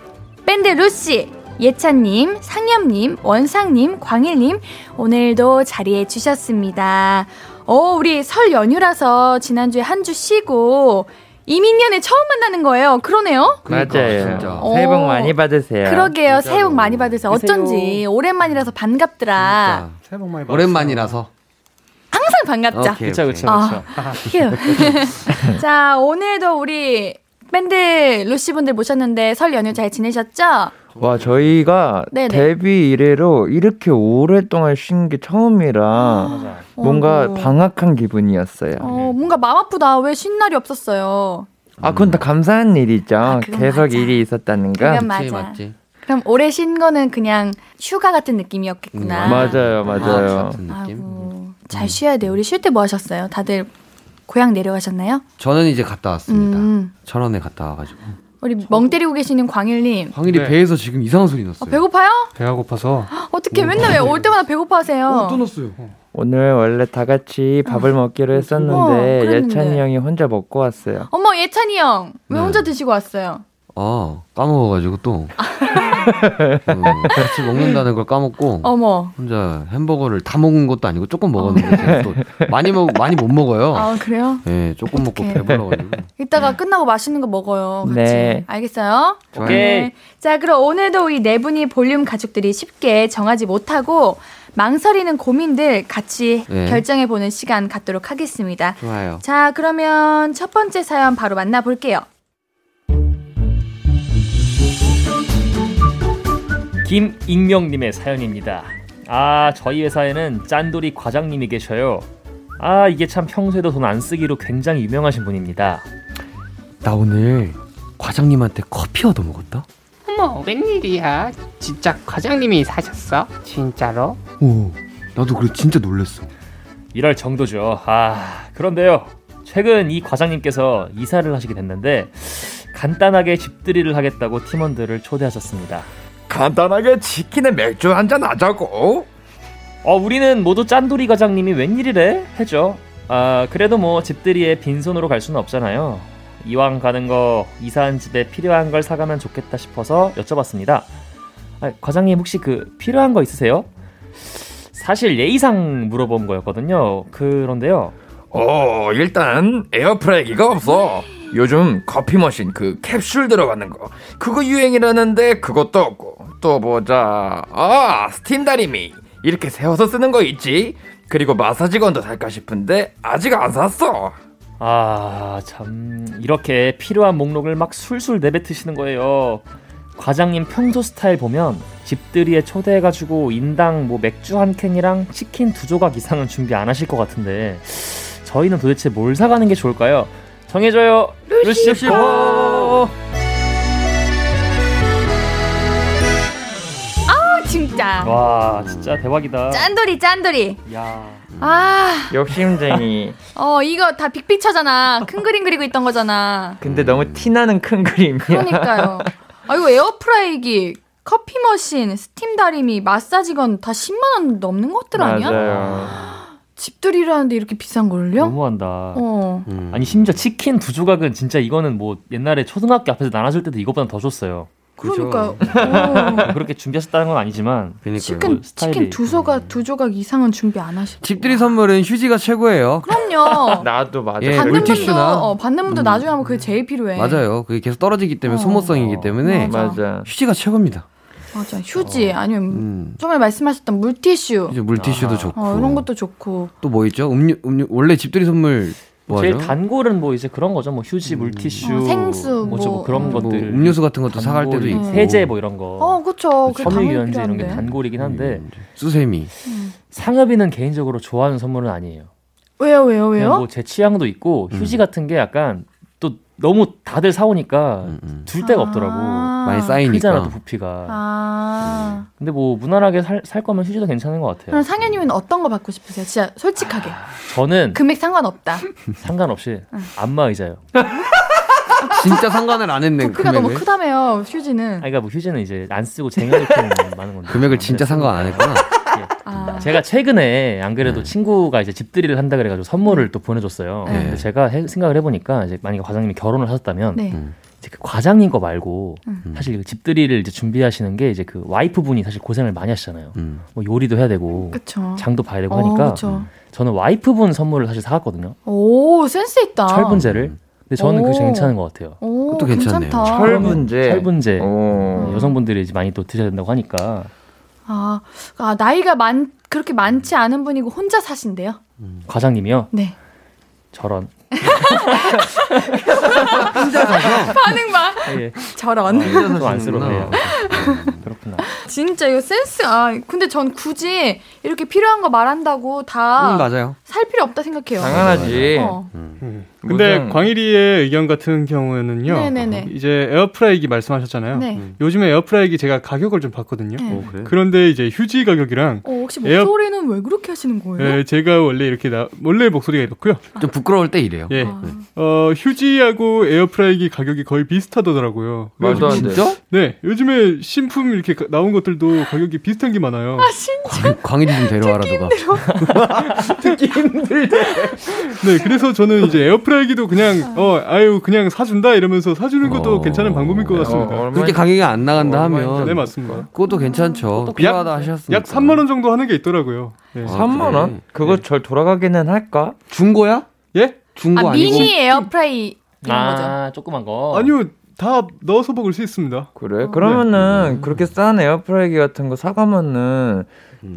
S1: 밴드 루시, 예찬님, 상엽님, 원상님, 광일님, 오늘도 자리해 주셨습니다. 어, 우리 설 연휴라서 지난주에 한 주 쉬고, 이민년에 처음 만나는 거예요. 그러네요.
S2: 그러니까, 맞아요. 진짜. 새해 복 많이 받으세요.
S1: 그러게요. 새해 복 많이 받으세요. 어쩐지 오랜만이라서 반갑더라.
S3: 새해 복 많이 받으세요. 오랜만이라서.
S1: 항상 반갑죠.
S3: 그렇죠, 그렇죠. 아,
S1: 자, 오늘도 우리 밴드 루시 분들 모셨는데 설 연휴 잘 지내셨죠?
S2: 와 저희가 네네. 데뷔 이래로 이렇게 오랫동안 쉰 게 처음이라 아, 뭔가 어. 방학한 기분이었어요.
S1: 어, 뭔가 마음 아프다. 왜 쉰 날이 없었어요?
S2: 아 그건 다 감사한 일이죠. 아, 계속
S1: 맞아.
S2: 일이 있었다는.
S1: 그건 맞아. 맞지. 그럼 오래 쉰 거는 그냥 휴가 같은 느낌이었겠구나.
S2: 음, 맞아요, 맞아요.
S1: 아이고, 잘 쉬어야 돼요. 우리 쉴 때 뭐 하셨어요? 다들 고향 내려가셨나요?
S3: 저는 이제 갔다 왔습니다. 음. 천원에 갔다 와가지고.
S1: 우리 멍 때리고 계시는 광일님.
S3: 광일이 네. 배에서 지금 이상한 소리 났어요.
S1: 어, 배고파요?
S4: 배가 고파서.
S1: 어떻게 맨날 왜 올 때마다 배고파하세요?
S3: 어, 또 났어요.
S2: 오늘 원래 다 같이 밥을 어. 먹기로 했었는데 어, 예찬이 형이 혼자 먹고 왔어요.
S1: 어머 예찬이 형왜 혼자 드시고 왔어요?
S3: 아 까먹어가지고 또 음, 같이 먹는다는 걸 까먹고
S1: 어머
S3: 혼자 햄버거를 다 먹은 것도 아니고 조금 먹었는데 어. 또 많이 먹 많이 못 먹어요.
S1: 아 그래요?
S3: 네 조금 먹고 배불러가지고
S1: 이따가 네. 끝나고 맛있는 거 먹어요. 같이. 네 알겠어요?
S2: 오케이. 네.
S1: 자 그럼 오늘도 우리 네 분이 볼륨 가족들이 쉽게 정하지 못하고 망설이는 고민들 같이 네. 결정해 보는 시간 갖도록 하겠습니다.
S3: 좋아요.
S1: 자 그러면 첫 번째 사연 바로 만나볼게요.
S5: 김익명님의 사연입니다. 아, 저희 회사에는 짠돌이 과장님이 계셔요. 아, 이게 참 평소에도 돈 안 쓰기로 굉장히 유명하신 분입니다.
S3: 나 오늘 과장님한테 커피 얻어 먹었다.
S1: 어머,
S4: 웬일이야? 진짜 과장님이 사셨어? 진짜로?
S3: 오, 나도 그래 진짜 놀랬어.
S5: 이럴 정도죠. 아, 그런데요. 최근 이 과장님께서 이사를 하시게 됐는데 간단하게 집들이를 하겠다고 팀원들을 초대하셨습니다.
S2: 간단하게 치킨에 맥주 한잔 하자고.
S5: 어, 우리는 모두 짠돌이 과장님이 웬일이래? 해죠. 아, 그래도 뭐 집들이에 빈손으로 갈 수는 없잖아요. 이왕 가는 거 이사한 집에 필요한 걸 사가면 좋겠다 싶어서 여쭤봤습니다. 아, 과장님 혹시 그 필요한 거 있으세요? 사실 예의상 물어본 거였거든요. 그런데요.
S2: 어, 일단 에어프라이기가 없어. 요즘 커피 머신 그 캡슐 들어가는 거 그거 유행이라는데 그것도 없고 또 보자 아 스팀 다리미 이렇게 세워서 쓰는 거 있지 그리고 마사지건도 살까 싶은데 아직 안 샀어
S5: 아, 참, 이렇게 필요한 목록을 막 술술 내뱉으시는 거예요. 과장님 평소 스타일 보면 집들이에 초대해가지고 인당 뭐 맥주 한 캔이랑 치킨 두 조각 이상은 준비 안 하실 것 같은데 저희는 도대체 뭘 사가는 게 좋을까요? 정해줘요, 루시포!
S1: 아
S5: 와, 진짜 대박이다.
S1: 짠돌이 짠돌이.
S5: 야.
S1: 아.
S2: 욕심쟁이.
S1: 어 이거 다 big picture잖아. 큰 그림 그리고 있던 거잖아.
S2: 근데 너무 티나는 큰 그림이야.
S1: 그러니까요. 아 이거 에어프라이기, 커피 머신, 스팀 다리미, 마사지건 다 10만 원 넘는 것들 아니야?
S2: 맞아요.
S1: 집들이라는데 이렇게 비싼 걸요?
S5: 너무한다.
S1: 어.
S3: 음.
S5: 아니 심지어 치킨 두 조각은 진짜 이거는 뭐 옛날에 초등학교 앞에서 나눠줄 때도 이것보다 더 줬어요.
S1: 그러니까요. 어.
S5: 그렇게 준비하셨다는 건 아니지만
S3: 그러니까요.
S1: 치킨
S5: 뭐.
S1: 치킨 두 조각 두 조각 이상은 준비 안 하실.
S3: 집들이 선물은 휴지가 최고예요.
S1: 그럼요.
S2: 나도 맞아.
S3: 예,
S1: 받는
S3: 물티슈나.
S1: 분도 어, 받는 분도
S3: 음.
S1: 나중에 하면 그게 제일 필요해.
S3: 맞아요. 그게 계속 떨어지기 때문에
S1: 어.
S3: 소모성이기 때문에
S1: 맞아.
S2: 맞아.
S3: 휴지가 최고입니다.
S1: 맞아. 휴지 아니면
S3: 음.
S1: 처음에 말씀하셨던 물티슈.
S3: 이제 물티슈도
S5: 아하.
S3: 좋고.
S1: 어, 이런 것도 좋고.
S3: 또 뭐 있죠? 음료, 음료 원래 집들이 선물 뭐
S5: 제일
S3: 하죠?
S5: 단골은 뭐 이제 그런 거죠. 뭐 휴지, 물티슈,
S1: 어, 생수,
S5: 뭐, 저
S1: 뭐,
S5: 그런
S1: 음.
S3: 뭐
S5: 것들.
S3: 음료수 같은 것도 사갈 때도 있고.
S5: 세제 뭐 이런 거.
S1: 어, 당연히
S5: 섬유유연제 이런 게. 단골이긴 한데
S3: 음, 수세미.
S5: 상엽이는 개인적으로 좋아하는 선물은 아니에요.
S1: 왜요, 왜요, 왜요?
S5: 뭐제 취향도 있고
S3: 음.
S5: 휴지 같은 게 약간 또 너무 다들 사오니까
S3: 음, 음.
S5: 둘 데가 없더라고.
S1: 아.
S3: 많이 쌓이니까.
S5: 크잖아 또 부피가.
S1: 아.
S5: 근데 뭐 무난하게 살, 살 거면 휴지도 괜찮은 것 같아요.
S1: 그럼 상현님은 어떤 거 받고 싶으세요? 진짜 솔직하게.
S5: 저는
S1: 금액 상관없다.
S5: 상관없이 안마 의자요.
S3: 진짜 상관을 안 했네.
S1: 부피가 너무
S3: 금액을.
S1: 크다며요, 휴지는.
S5: 아니, 그러니까 뭐 휴지는 이제 안 쓰고 쟁여놓기는 많은 건데.
S3: 금액을 진짜 상관 안 했구나.
S1: 아.
S5: 제가 최근에 안 그래도
S3: 네.
S5: 친구가 이제 집들이를 한다 그래가지고 선물을 또 보내줬어요.
S1: 네.
S5: 근데 제가 해- 생각을 해보니까 이제 만약에 과장님이 결혼을 하셨다면
S1: 네.
S3: 음.
S5: 이제 그 과장님 거 말고
S1: 음.
S5: 사실 그 집들이를 이제 준비하시는 게 이제 그 와이프 분이 사실 고생을 많이 하시잖아요.
S3: 음.
S5: 뭐 요리도 해야 되고
S1: 그쵸.
S5: 장도 봐야 되고
S1: 어,
S5: 하니까
S1: 그쵸.
S5: 저는 와이프 분 선물을 사실 사갔거든요.
S1: 오, 센스 있다.
S5: 철분제를. 근데 저는 그게
S1: 오.
S5: 괜찮은 것 같아요.
S1: 오,
S3: 그것도 괜찮네요.
S1: 괜찮다.
S2: 철분제.
S5: 철분제.
S2: 오.
S5: 여성분들이 이제 많이 또 드셔야 된다고 하니까
S1: 아, 아, 나이가 많, 그렇게 많지 않은 분이고 혼자 사신대요?
S5: 과장님이요.
S1: 네.
S5: 저런.
S1: 반응 봐.
S5: 예.
S1: 저런.
S5: 좀 안쓰러워해요. 그렇구나.
S1: 진짜 이거 센스. 아, 근데 전 굳이 이렇게 필요한 거 말한다고 다
S3: 음, 맞아요.
S1: 살 필요 없다 생각해요.
S2: 당연하지.
S1: 어.
S6: 음. 근데
S2: 무슨-
S6: 광일이의 의견 같은 경우에는요.
S1: 네네네.
S6: 이제 에어프라이기 말씀하셨잖아요.
S1: 네.
S6: 요즘에 에어프라이기 제가 가격을 좀 봤거든요.
S1: 네.
S3: 오, 그래?
S6: 그런데 이제 휴지 가격이랑
S1: 어, 혹시
S6: 에어-
S1: 목소리는 왜 그렇게 하시는 거예요?
S6: 예, 제가 원래 이렇게 나 원래 목소리가 이렇고요.
S3: 좀 부끄러울 때 이래요.
S6: 예.
S1: 아.
S6: 어, 휴지하고 에어프라이기 가격이 거의 비슷하더라고요.
S2: 말도 안 돼.
S3: 진짜?
S6: 네, 요즘에 신품 이렇게 가- 나온 것들도 가격이 비슷한 게 많아요.
S3: 광, 광일이 좀 데려와라 누가.
S6: 네, 그래서 저는 이제 에어프라이기 도 그냥 어, 아유 그냥 사준다 이러면서 사주는 것도
S3: 어.
S6: 괜찮은 방법일 것 같습니다.
S2: 어, 얼마-
S3: 그렇게 가격이 안 나간다 하면
S6: 네, 맞습니다.
S3: 그것도 괜찮죠. 필요하다 하셨으니까.
S6: 약 3만 원 정도 하는 게 있더라고요. 예.
S3: 아,
S2: 3만 원?
S3: 그래?
S2: 그거 잘 돌아가기는 할까?
S3: 중고야?
S6: 예?
S3: 중고
S1: 아,
S3: 아니고
S1: 미니 에어프라이 이런 거죠.
S5: 아, 조그만 거.
S6: 아니요, 다 넣어서 먹을 수 있습니다.
S2: 그래? 그러면은 그렇게 싼 에어프라이기 같은 거 사가면은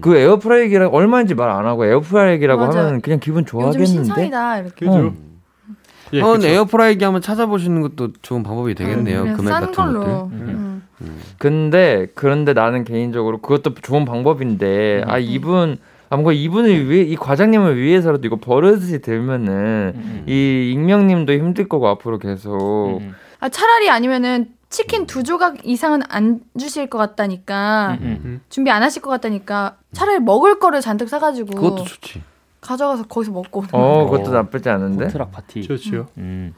S2: 그 에어프라이기랑 얼마인지 말 안 하고 에어프라이기라고
S1: 맞아.
S2: 하면 그냥 기분
S1: 요즘
S2: 좋아하겠는데?
S1: 신상이다 이렇게.
S6: 그죠?
S2: 어.
S6: 예,
S3: 한번
S6: 그쵸.
S3: 에어프라이기 한번 찾아보시는 것도 좋은 방법이 되겠네요.
S1: 그냥
S3: 금액
S1: 싼
S3: 같은
S1: 걸로.
S3: 것들.
S1: 음.
S2: 근데 그런데 나는 개인적으로 그것도 좋은 방법인데
S5: 음.
S2: 아 이분 아무거 이분을 위해 이 과장님을 위해서라도 이거 버릇이 들면은
S5: 음.
S2: 이 익명님도 힘들 거고 앞으로 계속
S5: 음.
S1: 아, 차라리 아니면은 치킨 두 조각 이상은 안 주실 것 같다니까
S5: 음, 음.
S1: 준비 안 하실 것 같다니까 차라리 먹을 거를 잔뜩 사가지고
S3: 그것도 좋지.
S1: 가져가서 거기서 먹고 오는
S2: 어,
S1: 거예요.
S2: 그것도 나쁘지 않은데.
S5: 포트락 파티.
S6: 좋죠.
S5: 음.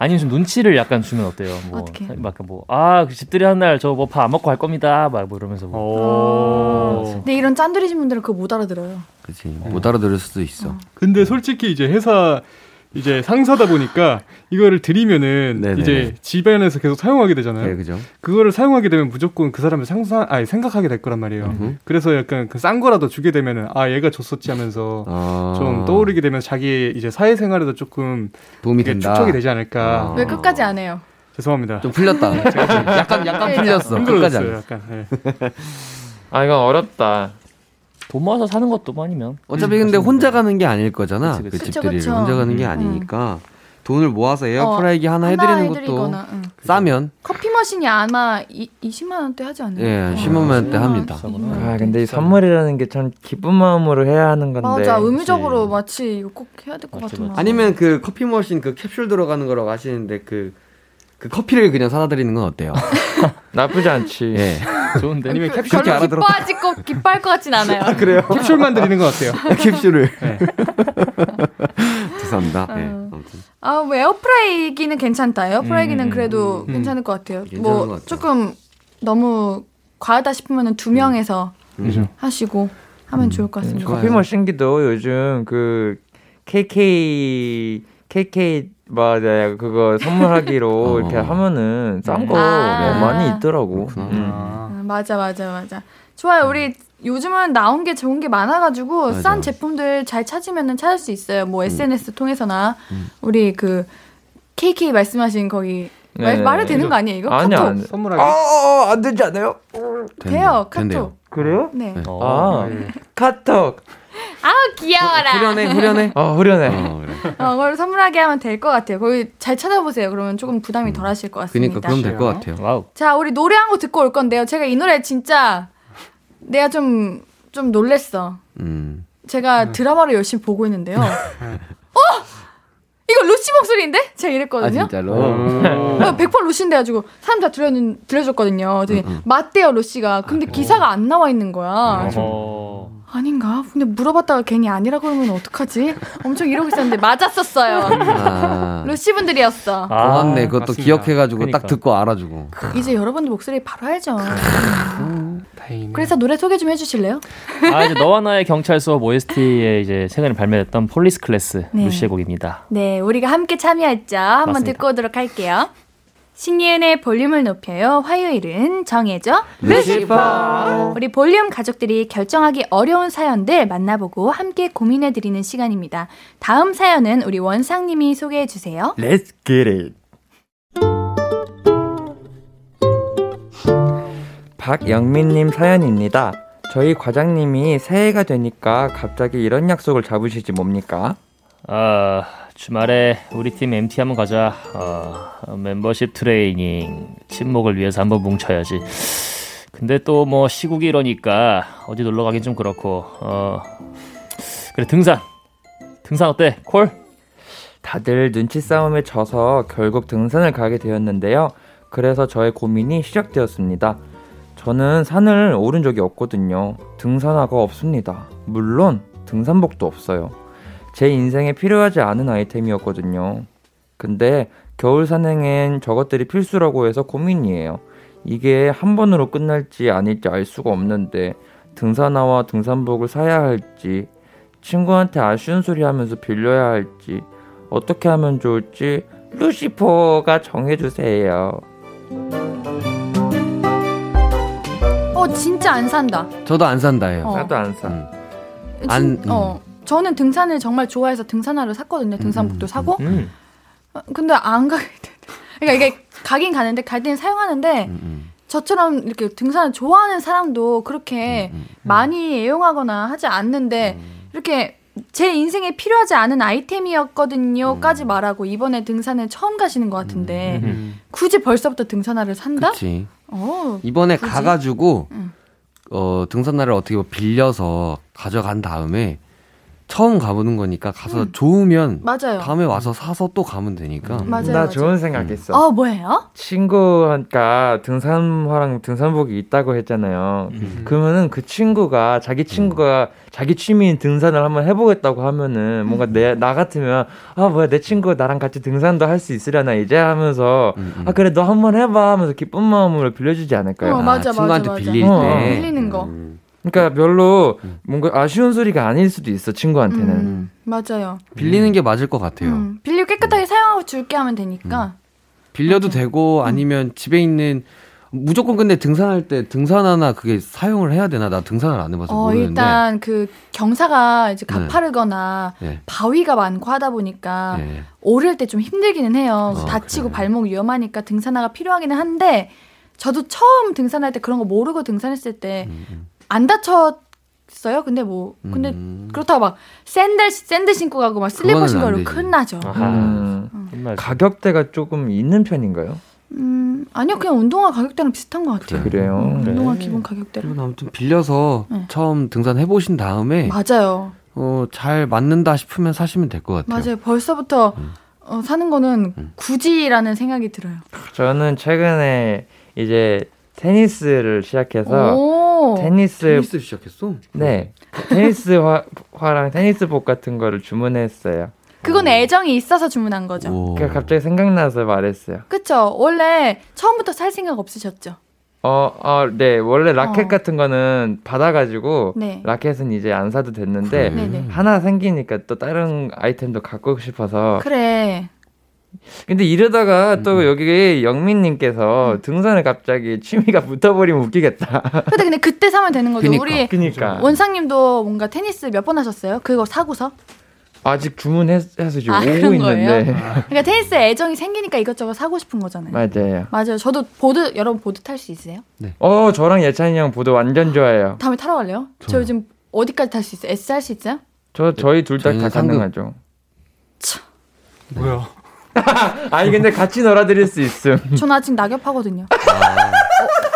S5: 아니면 좀 눈치를 약간 주면 어때요? 뭐,
S1: 어떻게?
S5: 막 뭐, 아, 그 집들이 한 날 저 뭐 밥 안 먹고 갈 겁니다. 막 뭐 이러면서 뭐.
S6: 어.
S1: 근데 이런 짠들이신 분들은 그거 못 알아들어요.
S3: 그치. 못 알아들을 수도 있어.
S6: 근데 솔직히 이제 회사 이제 상사다 보니까 이거를 드리면은
S3: 네네네.
S6: 이제 집안에서 계속 사용하게 되잖아요.
S3: 네, 그죠.
S6: 그거를 사용하게 되면 무조건 그 사람을 상상 아니 생각하게 될 거란 말이에요.
S3: 음흠.
S6: 그래서 약간 그 싼 거라도 주게 되면은 아 얘가 줬었지 하면서
S3: 아,
S6: 좀 떠오르게 되면 자기 이제 사회생활에도 조금
S3: 도움이 된다.
S6: 축적이 되지 않을까.
S3: 아.
S1: 왜 끝까지 안 해요?
S6: 죄송합니다.
S3: 좀 풀렸다. 약간 약간 풀렸어. 끝까지 안. 했어.
S6: 약간. 네.
S2: 아, 이건 어렵다.
S5: 돈 모아서 사는 것도 아니면.
S3: 어차피 근데 혼자 가는 게 아닐 거잖아.
S5: 그치,
S3: 그
S5: 그치.
S1: 그쵸, 그쵸.
S3: 혼자 가는 게
S1: 음.
S3: 아니니까 돈을 모아서 에어프라이기 하나
S1: 하나
S3: 해드리는 것도
S1: 응.
S3: 싸면
S1: 커피 머신이 아마 이, 20만 원대 하지 않나요?
S3: 예 10만 원대 합니다.
S2: 아, 근데 이 선물이라는 게 참 기쁜 마음으로 해야 하는 건데.
S1: 맞아 의무적으로 마치 이거 꼭 해야 될 것 같은.
S3: 아니면 그 커피 머신 그 캡슐 들어가는 거라고 하시는데 그, 그 커피를 그냥 사다 드리는 건 어때요?
S2: 나쁘지 않지.
S3: 예.
S5: 좋은데.
S6: 아니면
S1: 그,
S6: 캡슐
S3: 알아들었다.
S1: 기뻐하지 거 기뻐할 것 같진 않아요.
S3: 그래요?
S6: 캡슐만 드리는 건 어때요?
S3: 캡슐을.
S6: 네.
S3: 죄송합니다. 예.
S1: 어.
S3: 아무튼.
S1: 아, 뭐 에어프라이기는 괜찮다. 에어프라이기는
S5: 음,
S1: 그래도
S6: 음.
S1: 괜찮을 것 같아요.
S3: 괜찮은 뭐것 같아요.
S1: 조금 너무 과하다 싶으면은 두 명에서
S6: 그죠.
S1: 하시고 하면 좋을 것 같습니다.
S3: 좋아요.
S2: 커피 머신기도 요즘 그 KK KK 맞아 그거 선물하기로
S3: 어.
S2: 이렇게 하면은 싼거
S1: 아.
S2: 많이 있더라고.
S3: 그렇구나.
S2: 음.
S6: 아.
S1: 아, 맞아, 맞아, 맞아. 좋아요. 우리 요즘은 나온 게 좋은 게 많아가지고
S3: 맞아.
S1: 싼 제품들 잘 찾으면은 찾을 수 있어요. 뭐 SNS 통해서나
S3: 음.
S1: 우리 그 KK 말씀하신 거기 말,
S2: 네.
S1: 말해도 되는 거 아니에요? 이거
S2: 아니야,
S1: 카톡
S2: 안 돼.
S6: 선물하기.
S2: 어, 안 되지 않아요?
S1: 돼요. 카톡.
S3: 된대요.
S2: 그래요?
S1: 네.
S3: 네.
S5: 어.
S2: 아,
S6: 네.
S2: 카톡.
S1: 아우 귀여워라.
S3: 후련해, 후련해.
S2: 어, 후련해.
S3: 어, 그래.
S1: 어, 그걸 선물하기 하면 될 것 같아요. 거기 잘 찾아보세요. 그러면 조금 부담이 덜하실 것 같습니다.
S3: 그니까 그럼 될 것 같아요.
S5: 와우.
S1: 자, 우리 노래 한 곡 듣고 올 건데요. 제가 이 노래 진짜 내가 좀, 좀 놀랬어.
S3: 음.
S1: 제가 드라마를 열심히 보고 있는데요. 어? 이거 루시 목소리인데? 제가
S3: 아
S1: 이랬거든요.
S3: 진짜로.
S6: 어.
S1: 어, 100% 루시인데 가지고 사람 다 들려, 들려줬거든요. 그랬더니 맞대요, 루시가. 근데 기사가 안 나와 있는 거야.
S5: 어.
S1: 아닌가? 근데 물어봤다가 괜히 아니라 그러면 어떡하지? 엄청 이러고 있었는데 맞았었어요.
S3: 아.
S1: 루시 분들이었어.
S3: 고맙네. 그것도
S6: 맞습니다.
S3: 기억해가지고
S5: 그러니까.
S3: 딱 듣고 알아주고.
S1: 이제 여러분들 목소리 바로 알죠.
S6: 다행이네.
S1: 그래서 노래 소개 좀 해주실래요?
S5: 아, 이제 너와 나의 경찰 수업 OST에 이제 최근에 발매됐던 Police Class
S1: 네.
S5: 루시의 곡입니다.
S1: 네, 우리가 함께 참여했죠. 한번
S5: 맞습니다.
S1: 듣고 오도록 할게요. 신예은의 볼륨을 높여요. 화요일은 정해져 루시퍼. 우리 볼륨 가족들이 결정하기 어려운 사연들 만나보고 함께 고민해 드리는 시간입니다. 다음 사연은 우리 원상님이 소개해 주세요.
S2: Let's get it. 박영민님 사연입니다. 저희 과장님이 새해가 되니까 갑자기 이런 약속을 잡으시지 뭡니까?
S5: 아, 주말에 우리 팀 MT 한번 가자. 어, 멤버십 트레이닝, 친목을 위해서 한번 뭉쳐야지. 근데 또 뭐 시국이 이러니까 어디 놀러 가긴 좀 그렇고. 어, 그래 등산. 등산 어때? 콜?
S2: 다들 눈치 싸움에 져서 결국 등산을 가게 되었는데요. 그래서 저의 고민이 시작되었습니다. 저는 산을 오른 적이 없거든요. 등산화가 없습니다. 물론 등산복도 없어요. 제 인생에 필요하지 않은 아이템이었거든요. 근데 겨울 산행엔 저것들이 필수라고 해서 고민이에요. 이게 한 번으로 끝날지 아닐지 알 수가 없는데 등산화와 등산복을 사야 할지 친구한테 아쉬운 소리 하면서 빌려야 할지 어떻게 하면 좋을지 루시퍼가 정해주세요.
S1: 어, 진짜 안 산다.
S3: 저도 안 산다해요.
S1: 어.
S2: 나도 안 사.
S3: 음.
S1: 진-
S3: 안- 음.
S1: 어, 저는 등산을 정말 좋아해서 등산화를 샀거든요. 등산복도
S3: 음, 음,
S1: 사고.
S5: 음.
S1: 어, 근데 안 가게 돼. 그러니까 이게 가긴 가는데 갈 때는 사용하는데
S3: 음, 음.
S1: 저처럼 이렇게 등산을 좋아하는 사람도 그렇게
S3: 음, 음.
S1: 많이 애용하거나 하지 않는데 이렇게 제 인생에 필요하지 않은 아이템이었거든요까지 말하고 이번에 등산을 처음 가시는 것 같은데
S6: 음.
S1: 굳이 벌써부터 등산화를 산다?
S3: 그치.
S1: 어,
S3: 이번에
S1: 굳이?
S3: 가가지고
S1: 응.
S3: 어 등산날을 어떻게 뭐 빌려서 가져간 다음에 처음 가보는 거니까 가서 좋으면
S1: 맞아요.
S3: 다음에 와서 사서 또 가면 되니까.
S1: 맞아요.
S2: 나
S1: 맞아요.
S2: 좋은 생각했어.
S1: 어, 뭐예요?
S2: 친구가 등산화랑 등산복이 있다고 했잖아요.
S3: 음.
S2: 그러면은 그 친구가 자기 친구가 자기 취미인 등산을 한번 해보겠다고 하면은 뭔가 내 나 같으면 아 뭐야 내 친구 나랑 같이 등산도 할 수 있으려나 이제 하면서
S3: 음, 음.
S2: 아 그래 너 한번 해봐 하면서 기쁜 마음으로 빌려주지 않을까요?
S1: 어, 맞아, 맞아,
S3: 친구한테
S1: 맞아.
S3: 빌릴
S2: 어.
S3: 때.
S1: 빌리는 거.
S3: 음.
S2: 그러니까 별로 뭔가 아쉬운 소리가 아닐 수도 있어 친구한테는.
S1: 음, 맞아요.
S3: 빌리는 게 맞을 것 같아요.
S1: 음, 빌리고 깨끗하게 사용하고 줄게 하면 되니까.
S3: 빌려도 되고 아니면 집에 있는 무조건 근데 등산할 때 등산화나 그게 사용을 해야 되나? 나 등산을 안 해봐서
S1: 어,
S3: 모르는데.
S1: 일단 그 경사가 이제
S3: 네.
S1: 가파르거나
S3: 네.
S1: 바위가 많고 하다 보니까
S3: 네.
S1: 오를 때 좀 힘들기는 해요.
S3: 어,
S1: 다치고
S3: 그래.
S1: 발목 위험하니까 등산화가 필요하기는 한데 저도 처음 등산할 때 그런 거 모르고 등산했을 때안
S3: 음,
S1: 다쳤어요. 근데 뭐 근데
S3: 음.
S1: 그렇다고 막 샌들 샌들 신고 가고 막 슬리퍼 신고
S3: 안
S1: 가고
S3: 되지.
S1: 큰일 나죠.
S5: 아하.
S2: 음,
S5: 정말
S2: 가격대가 조금 있는 편인가요?
S1: 음, 아니요. 그냥 운동화 가격대랑 비슷한 것 같아요.
S3: 그래.
S2: 그래요.
S1: 음,
S5: 그래.
S1: 운동화 기본 가격대로.
S3: 아무튼 빌려서
S1: 네.
S3: 처음 등산 해 보신 다음에
S1: 맞아요.
S3: 어, 잘 맞는다 싶으면 사시면 될 것 같아요.
S1: 맞아요. 벌써부터
S3: 음.
S1: 어, 사는 거는
S3: 음.
S1: 굳이라는 생각이 들어요.
S2: 저는 최근에 이제 테니스를 시작해서
S1: 오.
S2: 테니스
S3: 테니스 시작했어?
S2: 네 테니스 화, 화랑 테니스복 같은 거를 주문했어요.
S1: 그건 애정이 있어서 주문한 거죠.
S3: 오.
S2: 그러니까 갑자기 생각나서 말했어요.
S1: 그쵸? 원래 처음부터 살 생각 없으셨죠?
S2: 어, 어, 네 원래 라켓
S1: 어.
S2: 같은 거는 받아가지고
S1: 네.
S2: 라켓은 이제 안 사도 됐는데
S3: 그래.
S1: 네네.
S2: 하나 생기니까 또 다른 아이템도 갖고 싶어서
S1: 그래.
S2: 근데 이러다가 또
S3: 음.
S2: 여기 영민님께서
S1: 음.
S2: 등산에 갑자기 취미가 붙어버리면 웃기겠다.
S1: 근데 근데 그때 사면 되는 거죠.
S3: 그니까.
S1: 우리
S2: 그러니까
S1: 원상님도 뭔가 테니스 몇 번 하셨어요? 그거 사고서?
S2: 아직 주문해서 지금
S1: 아,
S2: 오고
S1: 그런
S2: 있는데
S1: 그러니까 테니스에 애정이 생기니까 이것저것 사고 싶은 거잖아요.
S2: 맞아요.
S1: 맞아요. 저도 보드 여러분 보드 탈 수 있으세요?
S2: 어 저랑 예찬이 형 보드 완전 좋아해요.
S1: 다음에 타러 갈래요? 저 요즘 어디까지 탈 수 있어요? S 할 수 있어요?
S2: 저 저희 둘 다 다. 가능하죠.
S6: 뭐야?
S2: 아니 근데 같이 놀아드릴 수 있음.
S1: 전 아직 낙엽하거든요.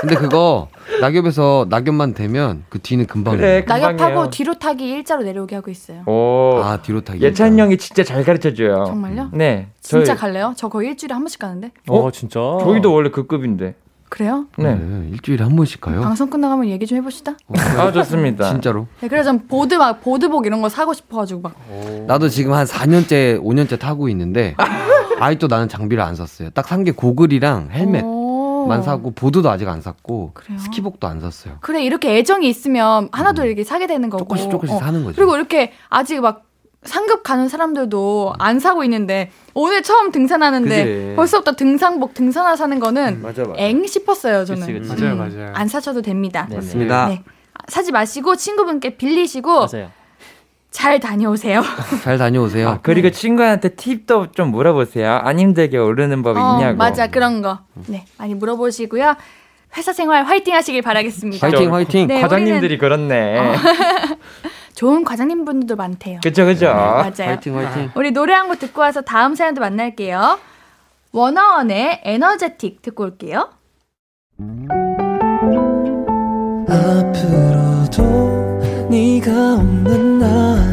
S3: 근데 그거 낙엽에서 낙엽만 되면 그 뒤는 금방
S2: 그래.
S1: 낙엽하고
S2: 금방이에요.
S1: 뒤로 타기 일자로 내려오게 하고 있어요.
S2: 오
S3: 아 뒤로 타기.
S2: 예찬이 형이 진짜 잘 가르쳐 줘요.
S1: 정말요?
S2: 네.
S1: 진짜
S2: 저희,
S1: 갈래요? 저 거의 일주일에 한 번씩 가는데.
S5: 어, 진짜.
S2: 저희도 원래 그 급인데.
S1: 그래요?
S2: 네.
S3: 네. 일주일에 한 번씩 가요.
S1: 방송 끝나가면 얘기 좀 해봅시다.
S2: 아 좋습니다.
S3: 진짜로.
S1: 네, 그래서 전 보드 막 보드복 이런 거 사고 싶어가지고 막
S3: 나도 지금 한 4년째, 5년째 타고 있는데 아직도 나는 장비를 안 샀어요. 딱 산 게 고글이랑 헬멧만
S1: 오.
S3: 사고 보드도 아직 안 샀고
S1: 그래요?
S3: 스키복도 안 샀어요.
S1: 그래 이렇게 애정이 있으면 하나도 이렇게 사게 되는 거고
S3: 음. 조금씩 조금씩
S1: 어.
S3: 사는 거죠.
S1: 그리고 이렇게 아직 막 상급 가는 사람들도 안 사고 있는데 오늘 처음 등산하는데
S3: 그지.
S1: 벌써부터 등산복 등산화 사는 거는
S2: 맞아 맞아.
S1: 엥 싶었어요 저는
S5: 그치, 그치.
S6: 맞아요,
S1: 음,
S6: 맞아요.
S1: 안 사셔도 됩니다
S5: 네,
S3: 맞습니다.
S1: 네. 사지 마시고 친구분께 빌리시고
S5: 맞아요.
S1: 잘 다녀오세요
S3: 잘 다녀오세요.
S2: 아 그리고 친구한테 팁도 좀 물어보세요. 안 힘들게 오르는 법이
S1: 어,
S2: 있냐고.
S1: 맞아 그런 거 네 많이 물어보시고요 회사 생활 화이팅 하시길 바라겠습니다
S3: 화이팅 화이팅.
S1: 네,
S2: 과장님들이 그렇네.
S1: 좋은 과장님 분들도 많대요
S2: 그쵸 그쵸.
S1: 맞아요
S3: 화이팅 화이팅.
S1: 우리 노래 한 곡 듣고 와서 다음 사연도 만날게요. 워너원의 에너제틱 듣고 올게요.
S7: 앞으로도 네가 없는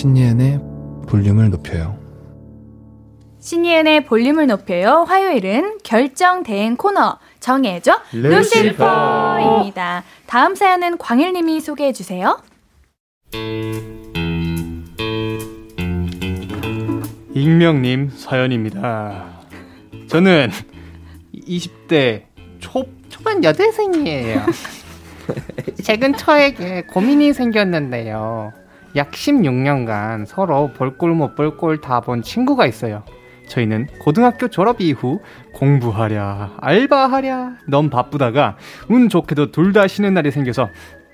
S7: 신예은의 볼륨을 높여요
S1: 신이은의 볼륨을 높여요. 화요일은 결정 대행 코너 정해줘 루시퍼입니다. 다음 사연은 광일님이 소개해 주세요.
S6: 익명님 사연입니다. 저는 20대
S4: 초, 초반 여대생이에요. 최근 저에게 고민이 생겼는데요. 약 16년간 서로 볼꼴 못 볼 꼴 다 본 친구가 있어요. 저희는 고등학교 졸업 이후 공부하랴, 알바하랴, 너무 바쁘다가 운 좋게도 둘 다 쉬는 날이 생겨서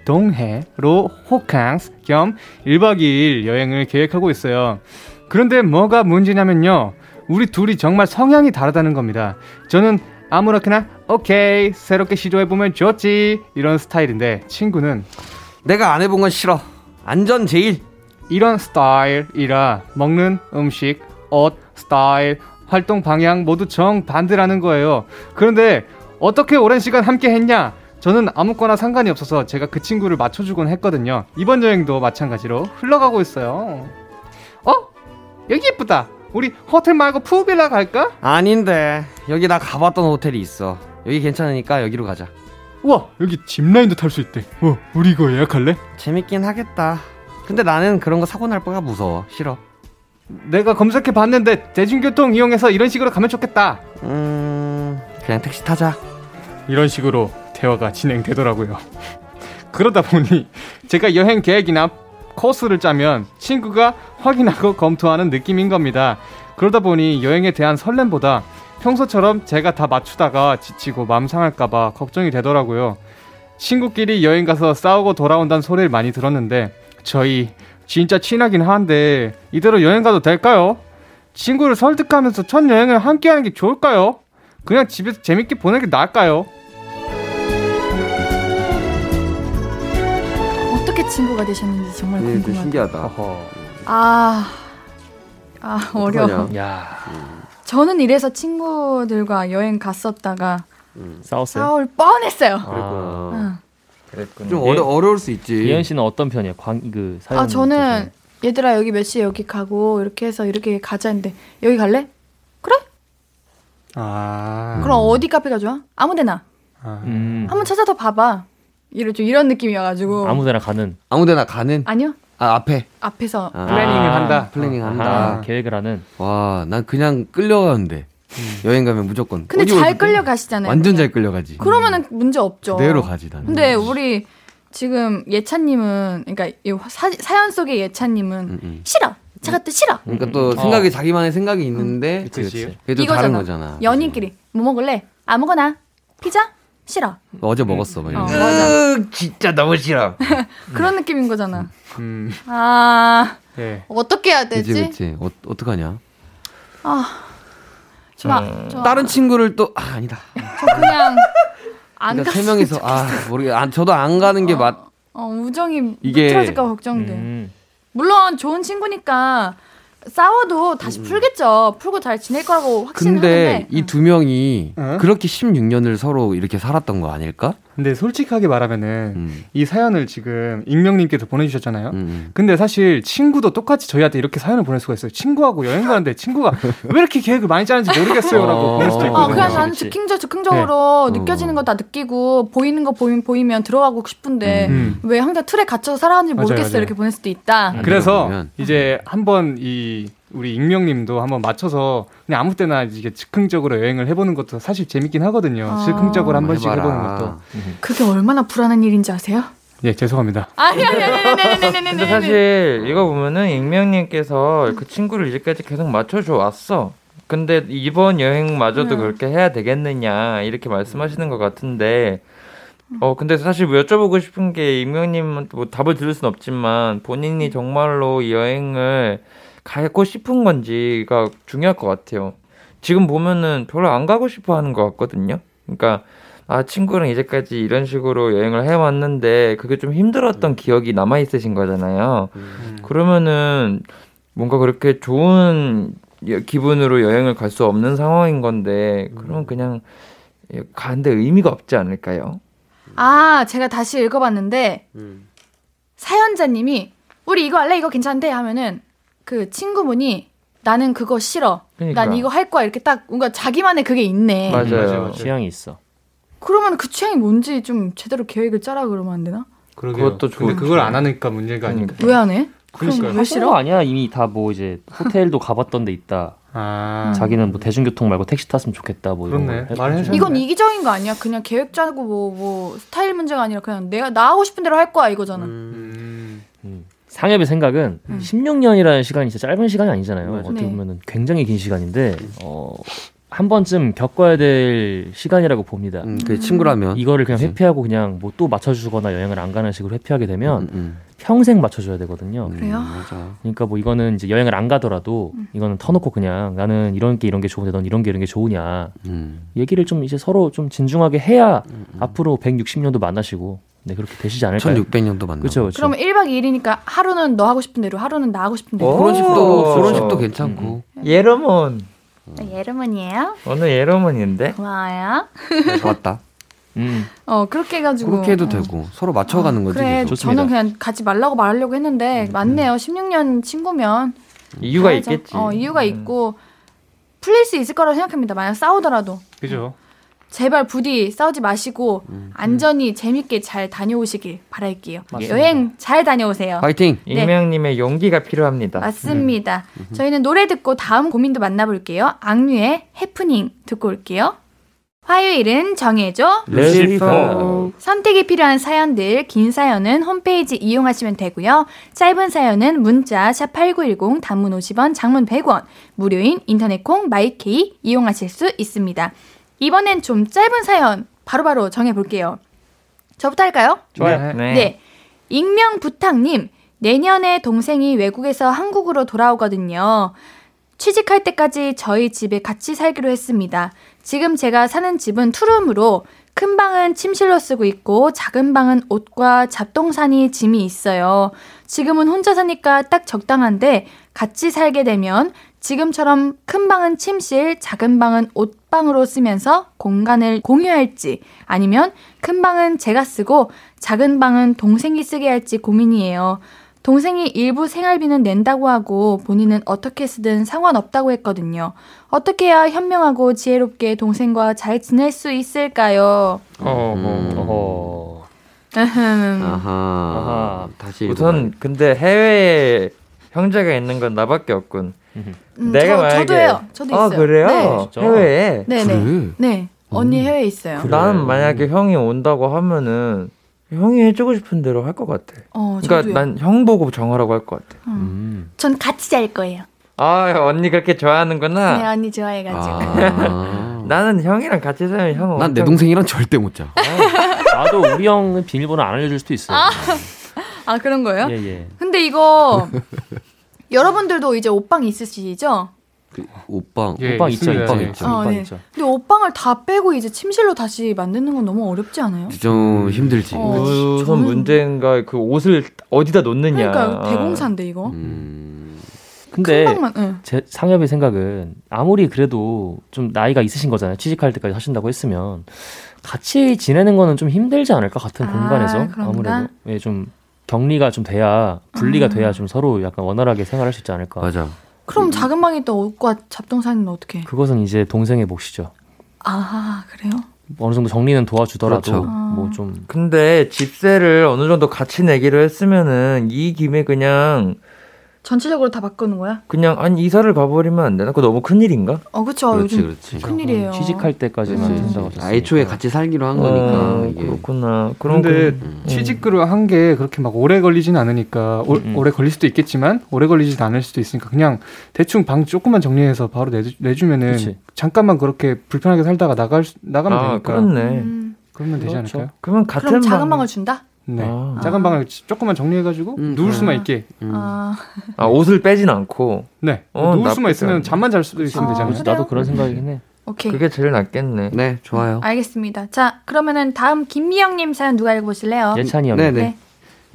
S6: 동해로 호캉스 겸 1박 2일 여행을 계획하고 있어요. 그런데 뭐가 문제냐면요. 우리 둘이 정말 성향이 다르다는 겁니다. 저는 아무렇게나 오케이 새롭게 시도해보면 좋지 이런 스타일인데 친구는
S3: 내가 안 해본 건 싫어. 안전 제일.
S6: 이런 스타일이라 먹는 음식, 옷, 스타일, 활동 방향 모두 정반대라는 거예요. 그런데 어떻게 오랜 시간 함께 했냐? 저는 아무거나 상관이 없어서 제가 그 친구를 맞춰주곤 했거든요. 이번 여행도 마찬가지로 흘러가고 있어요. 어? 여기 예쁘다. 우리 호텔 말고 푸빌라 갈까?
S3: 아닌데. 여기 나 가봤던 호텔이 있어. 여기 괜찮으니까 여기로 가자.
S6: 우와, 여기 짚라인도 탈 수 있대. 어, 우리 이거 예약할래?
S3: 재밌긴 하겠다. 근데 나는 그런 거 사고 날 거가 무서워. 싫어.
S6: 내가 검색해 봤는데 대중교통 이용해서 이런 식으로 가면 좋겠다.
S3: 음, 그냥 택시 타자.
S6: 이런 식으로 대화가 진행되더라고요. 그러다 보니 제가 여행 계획이나 코스를 짜면 친구가 확인하고 검토하는 느낌인 겁니다. 그러다 보니 여행에 대한 설렘보다 평소처럼 제가 다 맞추다가 지치고 맘 상할까봐 걱정이 되더라고요. 친구끼리 여행 가서 싸우고 돌아온다는 소리를 많이 들었는데 저희 진짜 친하긴 한데 이대로 여행 가도 될까요? 친구를 설득하면서 첫 여행을 함께 하는 게 좋을까요? 그냥 집에서 재밌게 보내는 게 나을까요?
S1: 어떻게 친구가 되셨는지 정말
S3: 네,
S1: 궁금하다.
S3: 신기하다.
S1: 아, 아 어려워.
S5: 야
S1: 저는 이래서 친구들과 여행 갔었다가
S5: 싸웠어요?
S1: 싸울 뻔했어요.
S5: 아,
S1: 응.
S2: 그랬군요.
S3: 좀 어려, 어려울 수 있지.
S5: 이현 씨는 어떤 편이에요? 광, 그 사연.
S1: 아 저는 얘들아 여기 몇 시에 여기 가고 이렇게 해서 이렇게 가자 했는데 여기 갈래? 그래?
S6: 아.
S1: 그럼 어디 카페가 좋아? 아무데나
S5: 음,
S1: 한번 찾아서 봐봐. 이런 좀 이런 느낌이어가지고
S5: 아무데나 가는
S3: 아무데나 가는.
S1: 아니요
S3: 아 앞에.
S1: 앞에서
S3: 아,
S6: planning을 한다.
S3: planning 한다.
S5: 아하, 계획을 하는.
S3: 와, 난 그냥 끌려가는데. 여행 가면 무조건.
S1: 근데 잘
S3: 어디
S1: 끌려 가시잖아요.
S3: 완전 잘 끌려가지.
S1: 그러면은 문제 없죠.
S3: 그대로 가지 나는.
S1: 근데 우리 지금 예찬님은 그러니까 이 사, 사연 속의 예찬님은
S3: 음, 음.
S1: 싫어. 또 싫어.
S3: 그러니까 또 생각이 자기만의 생각이 있는데
S5: 그치, 그치.
S3: 그게 또
S1: 이거잖아.
S3: 다른 거잖아.
S1: 연인끼리 뭐 먹을래? 아무거나 피자? 싫어.
S3: 어제 먹었어. 막
S1: 어,
S3: 이러면서.
S1: 맞아.
S2: 진짜 너무 싫어.
S1: 그런 느낌인 거잖아.
S6: 음.
S1: 아
S6: 예.
S1: 어떻게 해야 되지?
S3: 그치 그치. 어, 어떡하냐?
S1: 아, 저,
S2: 음.
S1: 저,
S3: 다른 친구를 또 아, 아니다.
S1: 저 그냥 안
S3: 그러니까
S1: 가.
S3: 세 명이서 아 모르겠. 아 저도 안 가는 게 맞.
S1: 어, 우정이
S3: 이게-
S1: 틀어질까 걱정돼.
S5: 음.
S1: 물론 좋은 친구니까 싸워도 다시 풀겠죠. 풀고 잘 지낼 거라고
S3: 음. 근데. 이 두 명이
S6: 응?
S3: 그렇게 16년을 서로 이렇게 살았던 거 아닐까?
S6: 근데 솔직하게 말하면은
S3: 음.
S6: 이 사연을 지금 익명님께서 보내주셨잖아요.
S3: 음.
S6: 근데 사실 친구도 똑같이 저희한테 이렇게 사연을 보낼 수가 있어요. 친구하고 여행 가는데 친구가 왜 이렇게 계획을 많이 짜는지 모르겠어요라고
S3: 어.
S6: 보낼 수도
S1: 어,
S6: 있거든요.
S1: 그냥 나는. 즉흥적, 즉흥적으로
S3: 네.
S1: 느껴지는 거 다 느끼고, 보이는 거 보이면, 보이면 들어가고 싶은데,
S6: 음.
S1: 왜 항상 틀에 갇혀서 살아가는지
S6: 맞아요,
S1: 모르겠어.
S6: 맞아요.
S1: 이렇게 보낼 수도 있다.
S3: 음.
S6: 그래서
S3: 그러면.
S6: 이제 한번 이 우리 익명님도 한번 맞춰서 그냥 아무 때나 이게 즉흥적으로 여행을 해보는 것도 사실 재밌긴 하거든요.
S1: 아.
S6: 즉흥적으로 한 번씩
S3: 해봐라.
S6: 해보는 것도.
S1: 그게 얼마나 불안한 일인지 아세요?
S6: 예, 죄송합니다.
S1: 아니, 아니, 아니, 아니, 아니, 아니, 아니,
S2: 근데 사실 이거 보면은 익명님께서 그 친구를 이제까지 계속 맞춰줘 왔어. 근데 이번 여행마저도
S1: 음.
S2: 그렇게 해야 되겠느냐 이렇게 말씀하시는 것 같은데 어 근데 사실 뭐 여쭤보고 싶은 게 익명님은 뭐 답을 들을 순 없지만 본인이 정말로 이 여행을 가고 싶은 건지가 중요할 것 같아요. 지금 보면은 별로 안 가고 싶어 하는 것 같거든요. 그러니까 아 친구랑 이제까지 이런 식으로 여행을 해왔는데 그게 좀 힘들었던 기억이 남아 있으신 거잖아요. 그러면은 뭔가 그렇게 좋은 여- 기분으로 여행을 갈 수 없는 상황인 건데 그러면 그냥 가는데 의미가 없지 않을까요?
S1: 아, 제가 다시 읽어봤는데, 사연자님이, 우리 이거 할래? 이거 괜찮대? 하면은, 그 친구분이, 나는 그거 싫어.
S2: 그러니까.
S1: 난 이거 할 거야. 이렇게 딱, 뭔가 자기만의 그게 있네.
S2: 맞아요.
S6: 맞아요.
S5: 취향이 있어.
S1: 그러면 그 취향이 뭔지 좀 제대로 계획을 짜라 그러면 안 되나?
S6: 그러게요.
S2: 그것도
S6: 근데
S2: 좋은
S6: 그걸 안. 하니까 문제가 아닐까.
S1: 왜안 해? 왜
S5: 하는
S1: 싫어?
S5: 거 아니야? 이미 다 뭐 이제 호텔도 가봤던 데 있다.
S6: 아,
S5: 자기는 뭐 대중교통 말고 택시 탔으면 좋겠다. 뭐 이런
S6: 그렇네.
S5: 거
S1: 이건 이기적인 거 아니야? 그냥 계획 짜고 뭐, 뭐, 스타일 문제가 아니라 그냥 내가 나 하고 싶은 대로 할 거야 이거잖아.
S6: 음,
S5: 음. 상엽의 생각은
S1: 음.
S5: 16년이라는 시간이 진짜 짧은 시간이 아니잖아요.
S3: 맞아.
S5: 어떻게
S1: 네.
S5: 보면은 굉장히 긴 시간인데 어 한 번쯤 겪어야 될 시간이라고 봅니다.
S3: 음, 그 친구라면
S5: 이거를 그냥
S3: 그치.
S5: 회피하고 그냥 뭐 또 맞춰주거나 여행을 안 가는 식으로 회피하게 되면
S3: 음, 음.
S5: 평생 맞춰줘야 되거든요.
S1: 그래요?
S3: 맞아.
S5: 그러니까 뭐 이거는 이제 여행을 안 가더라도 이거는 터놓고 그냥 나는 이런 게 이런 게 좋은데 넌 이런 게 이런 게 좋으냐
S3: 음.
S5: 얘기를 좀 이제 서로 좀 진중하게 해야 앞으로 160년도 만나시고 네 그렇게 되시지 않을까요?
S3: 1600년도 만나.
S5: 그렇죠, 그렇죠.
S1: 그러면 1박 2일이니까 하루는 너 하고 싶은 대로, 하루는 나 하고 싶은 대로.
S2: 오.
S3: 그런 식도
S2: 오.
S3: 그런 식도 괜찮고.
S2: 예러몬.
S1: 예르문이에요?
S2: 오늘 예러몬인데?
S1: 고마워요.
S3: 좋았다.
S5: 음,
S1: 어, 그렇게 해가지고.
S3: 그렇게 해도
S1: 어.
S3: 되고 서로 맞춰가는 거지.
S1: 그래,
S3: 계속.
S5: 좋습니다.
S1: 저는 그냥 가지 말라고 말하려고 했는데, 맞네요. 16년 친구면.
S2: 이유가
S1: 가야죠.
S2: 있겠지.
S1: 어, 이유가
S2: 음.
S1: 있고, 풀릴 수 있을 거라고 생각합니다. 만약 싸우더라도.
S6: 그죠?
S1: 제발 부디 싸우지 마시고,
S3: 음.
S1: 안전히 재밌게 잘 다녀오시길 바랄게요.
S5: 맞습니다.
S1: 여행 잘 다녀오세요.
S3: 파이팅.
S1: 네.
S2: 익명님의 용기가 필요합니다.
S1: 맞습니다. 저희는 노래 듣고 다음 고민도 만나볼게요. 악뮤의 해프닝 듣고 올게요. 화요일은 정해줘.
S2: 루시퍼.
S1: 선택이 필요한 사연들, 긴 사연은 홈페이지 이용하시면 되고요. 짧은 사연은 문자 샵8910 단문 50원, 장문 100원, 무료인 인터넷 콩 마이케이 이용하실 수 있습니다. 이번엔 좀 짧은 사연 바로 바로 정해볼게요. 저부터 할까요?
S6: 좋아요.
S2: 네.
S1: 네. 익명 부탁님, 내년에 동생이 외국에서 한국으로 돌아오거든요. 취직할 때까지 저희 집에 같이 살기로 했습니다. 지금 제가 사는 집은 투룸으로 큰 방은 침실로 쓰고 있고 작은 방은 옷과 잡동사니 짐이 있어요. 지금은 혼자 사니까 딱 적당한데 같이 살게 되면 지금처럼 큰 방은 침실, 작은 방은 옷방으로 쓰면서 공간을 공유할지 아니면 큰 방은 제가 쓰고 작은 방은 동생이 쓰게 할지 고민이에요. 동생이 일부 생활비는 낸다고 하고 본인은 어떻게 쓰든 상관없다고 했거든요. 어떻게 해야 현명하고 지혜롭게 동생과 잘 지낼 수 있을까요?
S2: 어,
S3: 음.
S2: 어.
S3: 아하.
S5: 아하.
S3: 다시
S2: 우선 근데 해외에 형제가 있는 건 나밖에 없군.
S1: 음,
S2: 내가
S1: 저,
S2: 만약에
S1: 저도 해요. 저도
S2: 아
S1: 있어요.
S2: 그래요?
S1: 네.
S2: 해외에
S1: 네,
S3: 그래.
S1: 네. 네. 언니 해외에 있어요.
S5: 그래.
S2: 나는 만약에 형이 온다고 하면은 형이 해주고 싶은 대로 할 것 같아.
S1: 어,
S2: 그러니까. 난 형 보고 정하라고 할 것 같아.
S5: 음.
S1: 전 같이 잘 거예요.
S2: 아 언니 그렇게
S1: 네,
S2: 좋아하는구나.
S1: 언니 좋아해가지고.
S3: 아.
S2: 나는 형이랑 같이 살면 형.
S3: 난내
S2: 엄청-
S3: 동생이랑 절대 못 자.
S5: 나도 우리 형은 비밀번호 안 알려줄 수도 있어요.
S1: 아, 그런 거예요?
S5: 예, 예.
S1: 근데 이거 여러분들도 이제 옷방 있으시죠?
S3: 그 옷방.
S6: 예,
S5: 오빠 있죠. 있죠,
S6: 예.
S5: 있죠.
S1: 어,
S5: 오빠
S1: 네.
S5: 있죠.
S1: 근데 옷방을 다 빼고 이제 침실로 다시 만드는 건 너무 어렵지 않아요?
S3: 좀 힘들지.
S1: 어.
S2: 우선
S1: 저는-
S2: 문제인가 그 옷을 어디다 놓느냐.
S1: 그러니까 대공사인데 이거.
S3: 음.
S5: 근데
S1: 큰 방만. 응.
S5: 제 상엽의 생각은 아무리 그래도 좀 나이가 있으신 거잖아요. 취직할 때까지 하신다고 했으면 같이 지내는 거는 좀 힘들지 않을까 같은
S1: 아,
S5: 공간에서
S1: 그런가?
S5: 아무래도 예, 좀 격리가 좀 돼야 분리가 돼야 좀 서로 약간 원활하게 생활할 수 있지 않을까.
S3: 맞아.
S1: 그럼 작은 방에 또 옷과 잡동사니는 어떻게?
S5: 그것은 이제 동생의 몫이죠.
S1: 아 그래요?
S5: 어느 정도 정리는 도와주더라도
S3: 그렇죠.
S5: 뭐좀
S2: 근데 집세를 어느 정도 같이 내기로 했으면은 이 김에 그냥
S1: 전체적으로 다 바꾸는 거야?
S2: 그냥 아니 이사를 가버리면 안 되나? 그거 너무 큰 일인가?
S1: 어 그쵸
S3: 그렇지,
S1: 요즘
S3: 그렇지.
S1: 큰 일이에요.
S5: 취직할 때까지만. 된다고 하셨으니까.
S3: 애초에 같이 살기로 한 거니까
S2: 어,
S3: 이게.
S2: 그렇구나. 그럼
S6: 근데
S2: 그-
S3: 음.
S6: 취직을 한게 그렇게 막 오래 걸리진 않으니까 오,
S5: 음.
S6: 오래 걸릴 수도 있겠지만 오래 걸리진 않을 수도 있으니까 그냥 대충 방 조금만 정리해서 바로 내주, 내주면은
S5: 그치.
S6: 잠깐만 그렇게 불편하게 살다가 나갈 수- 나가면
S2: 아,
S6: 되니까
S2: 그렇네.
S1: 음,
S6: 그러면 되지
S5: 그렇죠.
S6: 않을까요?
S2: 그러면 같은
S1: 그럼 작은
S2: 방-
S1: 방을 준다?
S6: 네.
S2: 아.
S6: 작은 방을 조금만 정리해가지고
S3: 음,
S6: 누울
S1: 아.
S6: 수만 있게.
S3: 음.
S1: 아,
S2: 아, 옷을 빼진 않고
S6: 네.
S2: 어,
S6: 누울 수만 있으면
S2: 않네.
S6: 잠만 잘 수도 있으면
S1: 어,
S6: 되잖아요.
S1: 그래요?
S5: 나도 그런 생각이긴 해.
S1: 오케이.
S2: 그게 제일 낫겠네.
S3: 네, 좋아요.
S1: 알겠습니다. 자, 그러면은 다음 김미영님 사연 누가 읽어보실래요?
S5: 예찬이 형.
S3: 네, 네.
S1: 네.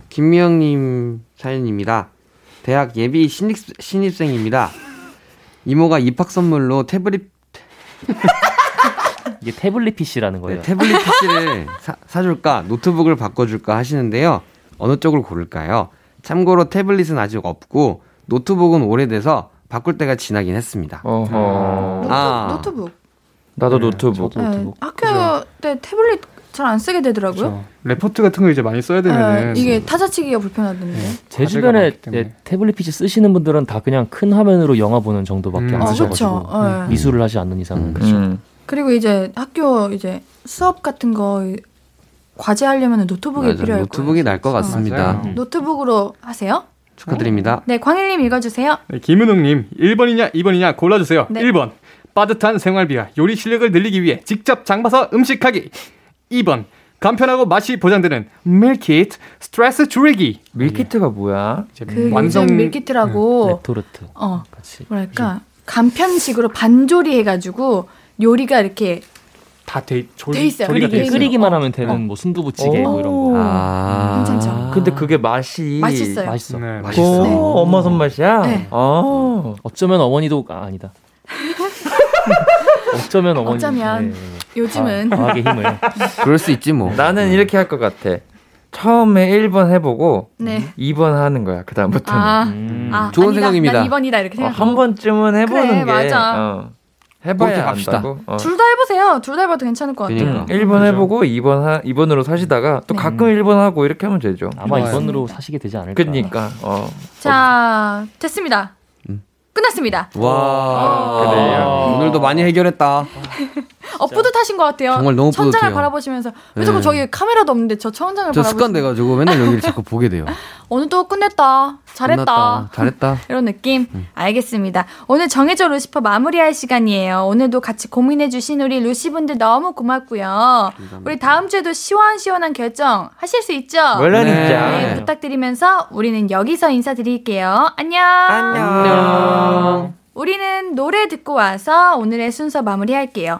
S3: 김미영님 사연입니다. 대학 예비 신입, 신입생입니다. 이모가 입학 선물로 태블릿
S5: 이게 태블릿 PC라는 거예요.
S3: 네, 태블릿 PC를 사, 사줄까 노트북을 바꿔줄까 하시는데요. 어느 쪽을 고를까요? 참고로 태블릿은 아직 없고 노트북은 오래돼서 바꿀 때가 지나긴 했습니다.
S2: 어허.
S1: 노트,
S3: 아.
S1: 노트 북.
S2: 나도
S5: 네,
S2: 노트북.
S1: 네,
S5: 노트북.
S1: 학교 때 태블릿 잘 안 쓰게 되더라고요.
S6: 그렇죠. 레포트 같은 거 이제 많이 써야
S1: 네,
S6: 되면은
S1: 이게 타자치기가 불편하던데.
S5: 제
S6: 과제가
S5: 주변에. 예, 태블릿 PC 쓰시는 분들은 다 그냥 큰 화면으로 영화 보는 정도밖에
S6: 음.
S5: 안
S6: 아,
S5: 쓰셔가지고
S1: 그쵸. 네.
S5: 미술을 하지 않는 이상은
S3: 음.
S5: 그렇죠.
S2: 음.
S1: 그리고 이제 학교 이제 수업 같은 거 과제 하려면 노트북이
S3: 맞아,
S1: 필요할
S3: 노트북이
S1: 거예요.
S3: 날것 같습니다.
S6: 맞아요.
S5: 음.
S1: 노트북으로 하세요?
S3: 축하드립니다.
S1: 네, 광일님 읽어주세요.
S6: 네, 김은웅님 1번이냐 2번이냐 골라주세요.
S1: 네.
S6: 1번 빠듯한 생활비와 요리 실력을 늘리기 위해 직접 장봐서 음식하기. 2번 간편하고 맛이 보장되는 밀키트 스트레스 줄이기.
S2: 밀키트가 뭐야?
S1: 그
S6: 완성-
S1: 밀키트라고
S5: 레토르트
S1: 어
S5: 같이
S1: 뭐랄까 간편식으로 반조리 해가지고 요리가 이렇게
S6: 다돼
S1: 돼 있어요.
S6: 조리가
S1: 돼돼 있어요.
S5: 끓이기만
S1: 어.
S5: 하면 되는 뭐 순두부찌개 뭐 이런 거
S3: 아.
S1: 괜찮죠?
S2: 근데 그게 맛이
S1: 맛있어요.
S5: 맛있어.
S6: 네,
S3: 맛있어요.
S2: 오,
S1: 네.
S2: 엄마 손맛이야?
S1: 네.
S2: 아.
S5: 어쩌면 어머니도 아, 아니다. 어쩌면 어머니.
S1: 어쩌면. 요즘은
S5: 과학의 힘을.
S3: 그럴 수 있지 뭐.
S2: 나는 이렇게 할 것 같아. 처음에 1번 해보고
S1: 네.
S2: 2번 하는 거야. 그 다음부터는.
S1: 아,
S5: 음.
S1: 아
S3: 좋은
S1: 아니다,
S3: 생각입니다.
S1: 난 2번이다 이렇게
S2: 어,
S1: 생각하고
S2: 한 번쯤은 해보는
S1: 그래,
S2: 게.
S1: 맞아.
S2: 어, 해봐야. 안다고. 어.
S1: 둘다 해보세요. 둘 다 해봐도 괜찮을 것 같아요.
S3: 그러니까.
S2: 응, 1번 해보고 2번 하, 2번으로 사시다가 또
S1: 네.
S2: 가끔 1번 하고 이렇게 하면 되죠.
S5: 아마
S6: 좋아요.
S5: 이번으로 사시게 되지 않을까.
S2: 그니까, 어.
S1: 자, 됐습니다.
S3: 음.
S1: 끝났습니다.
S3: 와.
S2: 그래요?
S3: 오늘도 많이 해결했다.
S1: 어, 뿌듯하신 것 같아요.
S3: 정말 너무
S1: 천장을
S3: 뿌듯해요.
S1: 바라보시면서 왜 자꾸
S3: 네.
S1: 저기 카메라도 없는데 저 천장을
S3: 저
S1: 바라보시면서
S3: 습관 돼가지고 맨날 여기를 자꾸 보게 돼요.
S1: 오늘도 끝냈다. 잘했다.
S3: 끝났다. 잘했다.
S1: 이런 느낌? 알겠습니다. 오늘 정해져 루시퍼 마무리할 시간이에요. 오늘도 같이 고민해주신 우리 루시분들 너무 고맙고요. 우리 다음 주에도 시원시원한 결정 하실 수 있죠?
S2: 물론이죠.
S1: 네, 부탁드리면서 우리는 여기서 인사드릴게요. 안녕.
S2: 안녕.
S1: 우리는 노래 듣고 와서 오늘의 순서 마무리할게요.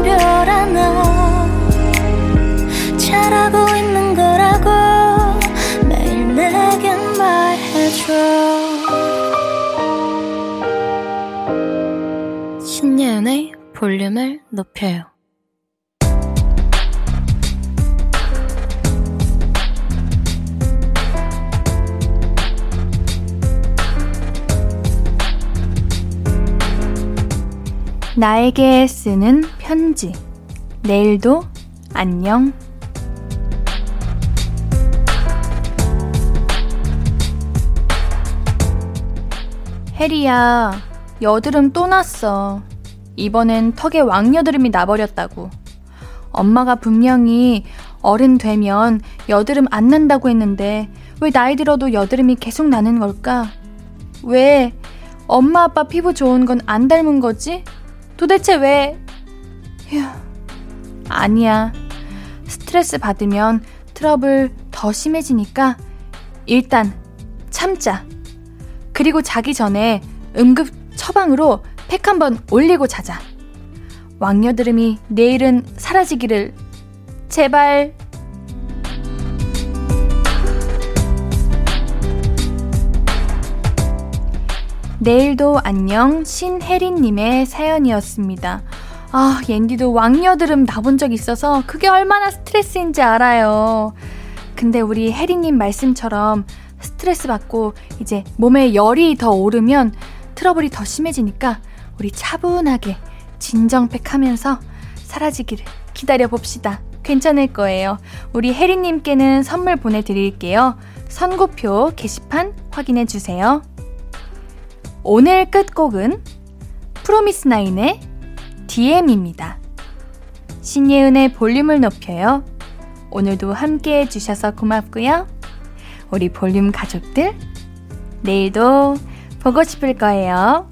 S8: 볼륨을 높여요.
S1: 나에게 쓰는 편지. 내일도 안녕. 혜리야, 여드름 또 났어. 이번엔 턱에 왕여드름이 나버렸다고. 엄마가 분명히 어른 되면 여드름 안 난다고 했는데 왜 나이 들어도 여드름이 계속 나는 걸까? 왜 엄마 아빠 피부 좋은 건 안 닮은 거지? 도대체 왜? 휴, 아니야. 스트레스 받으면 트러블 더 심해지니까 일단 참자. 그리고 자기 전에 응급 처방으로 팩 한번 올리고 자자. 왕여드름이 내일은 사라지기를 제발. 내일도 안녕 신혜린님의 사연이었습니다. 아, 옌디도 왕여드름 나본 적 있어서 그게 얼마나 스트레스인지 알아요. 근데 우리 혜린님 말씀처럼 스트레스 받고 이제 몸에 열이 더 오르면 트러블이 더 심해지니까 우리 차분하게 진정팩 하면서 사라지기를 기다려 봅시다. 괜찮을 거예요. 우리 혜린님께는 선물 보내드릴게요. 선고표 게시판 확인해 주세요. 오늘 끝곡은 프로미스나인의 DM입니다. 신예은의 볼륨을 높여요. 오늘도 함께 해주셔서 고맙고요. 우리 볼륨 가족들, 내일도 보고 싶을 거예요.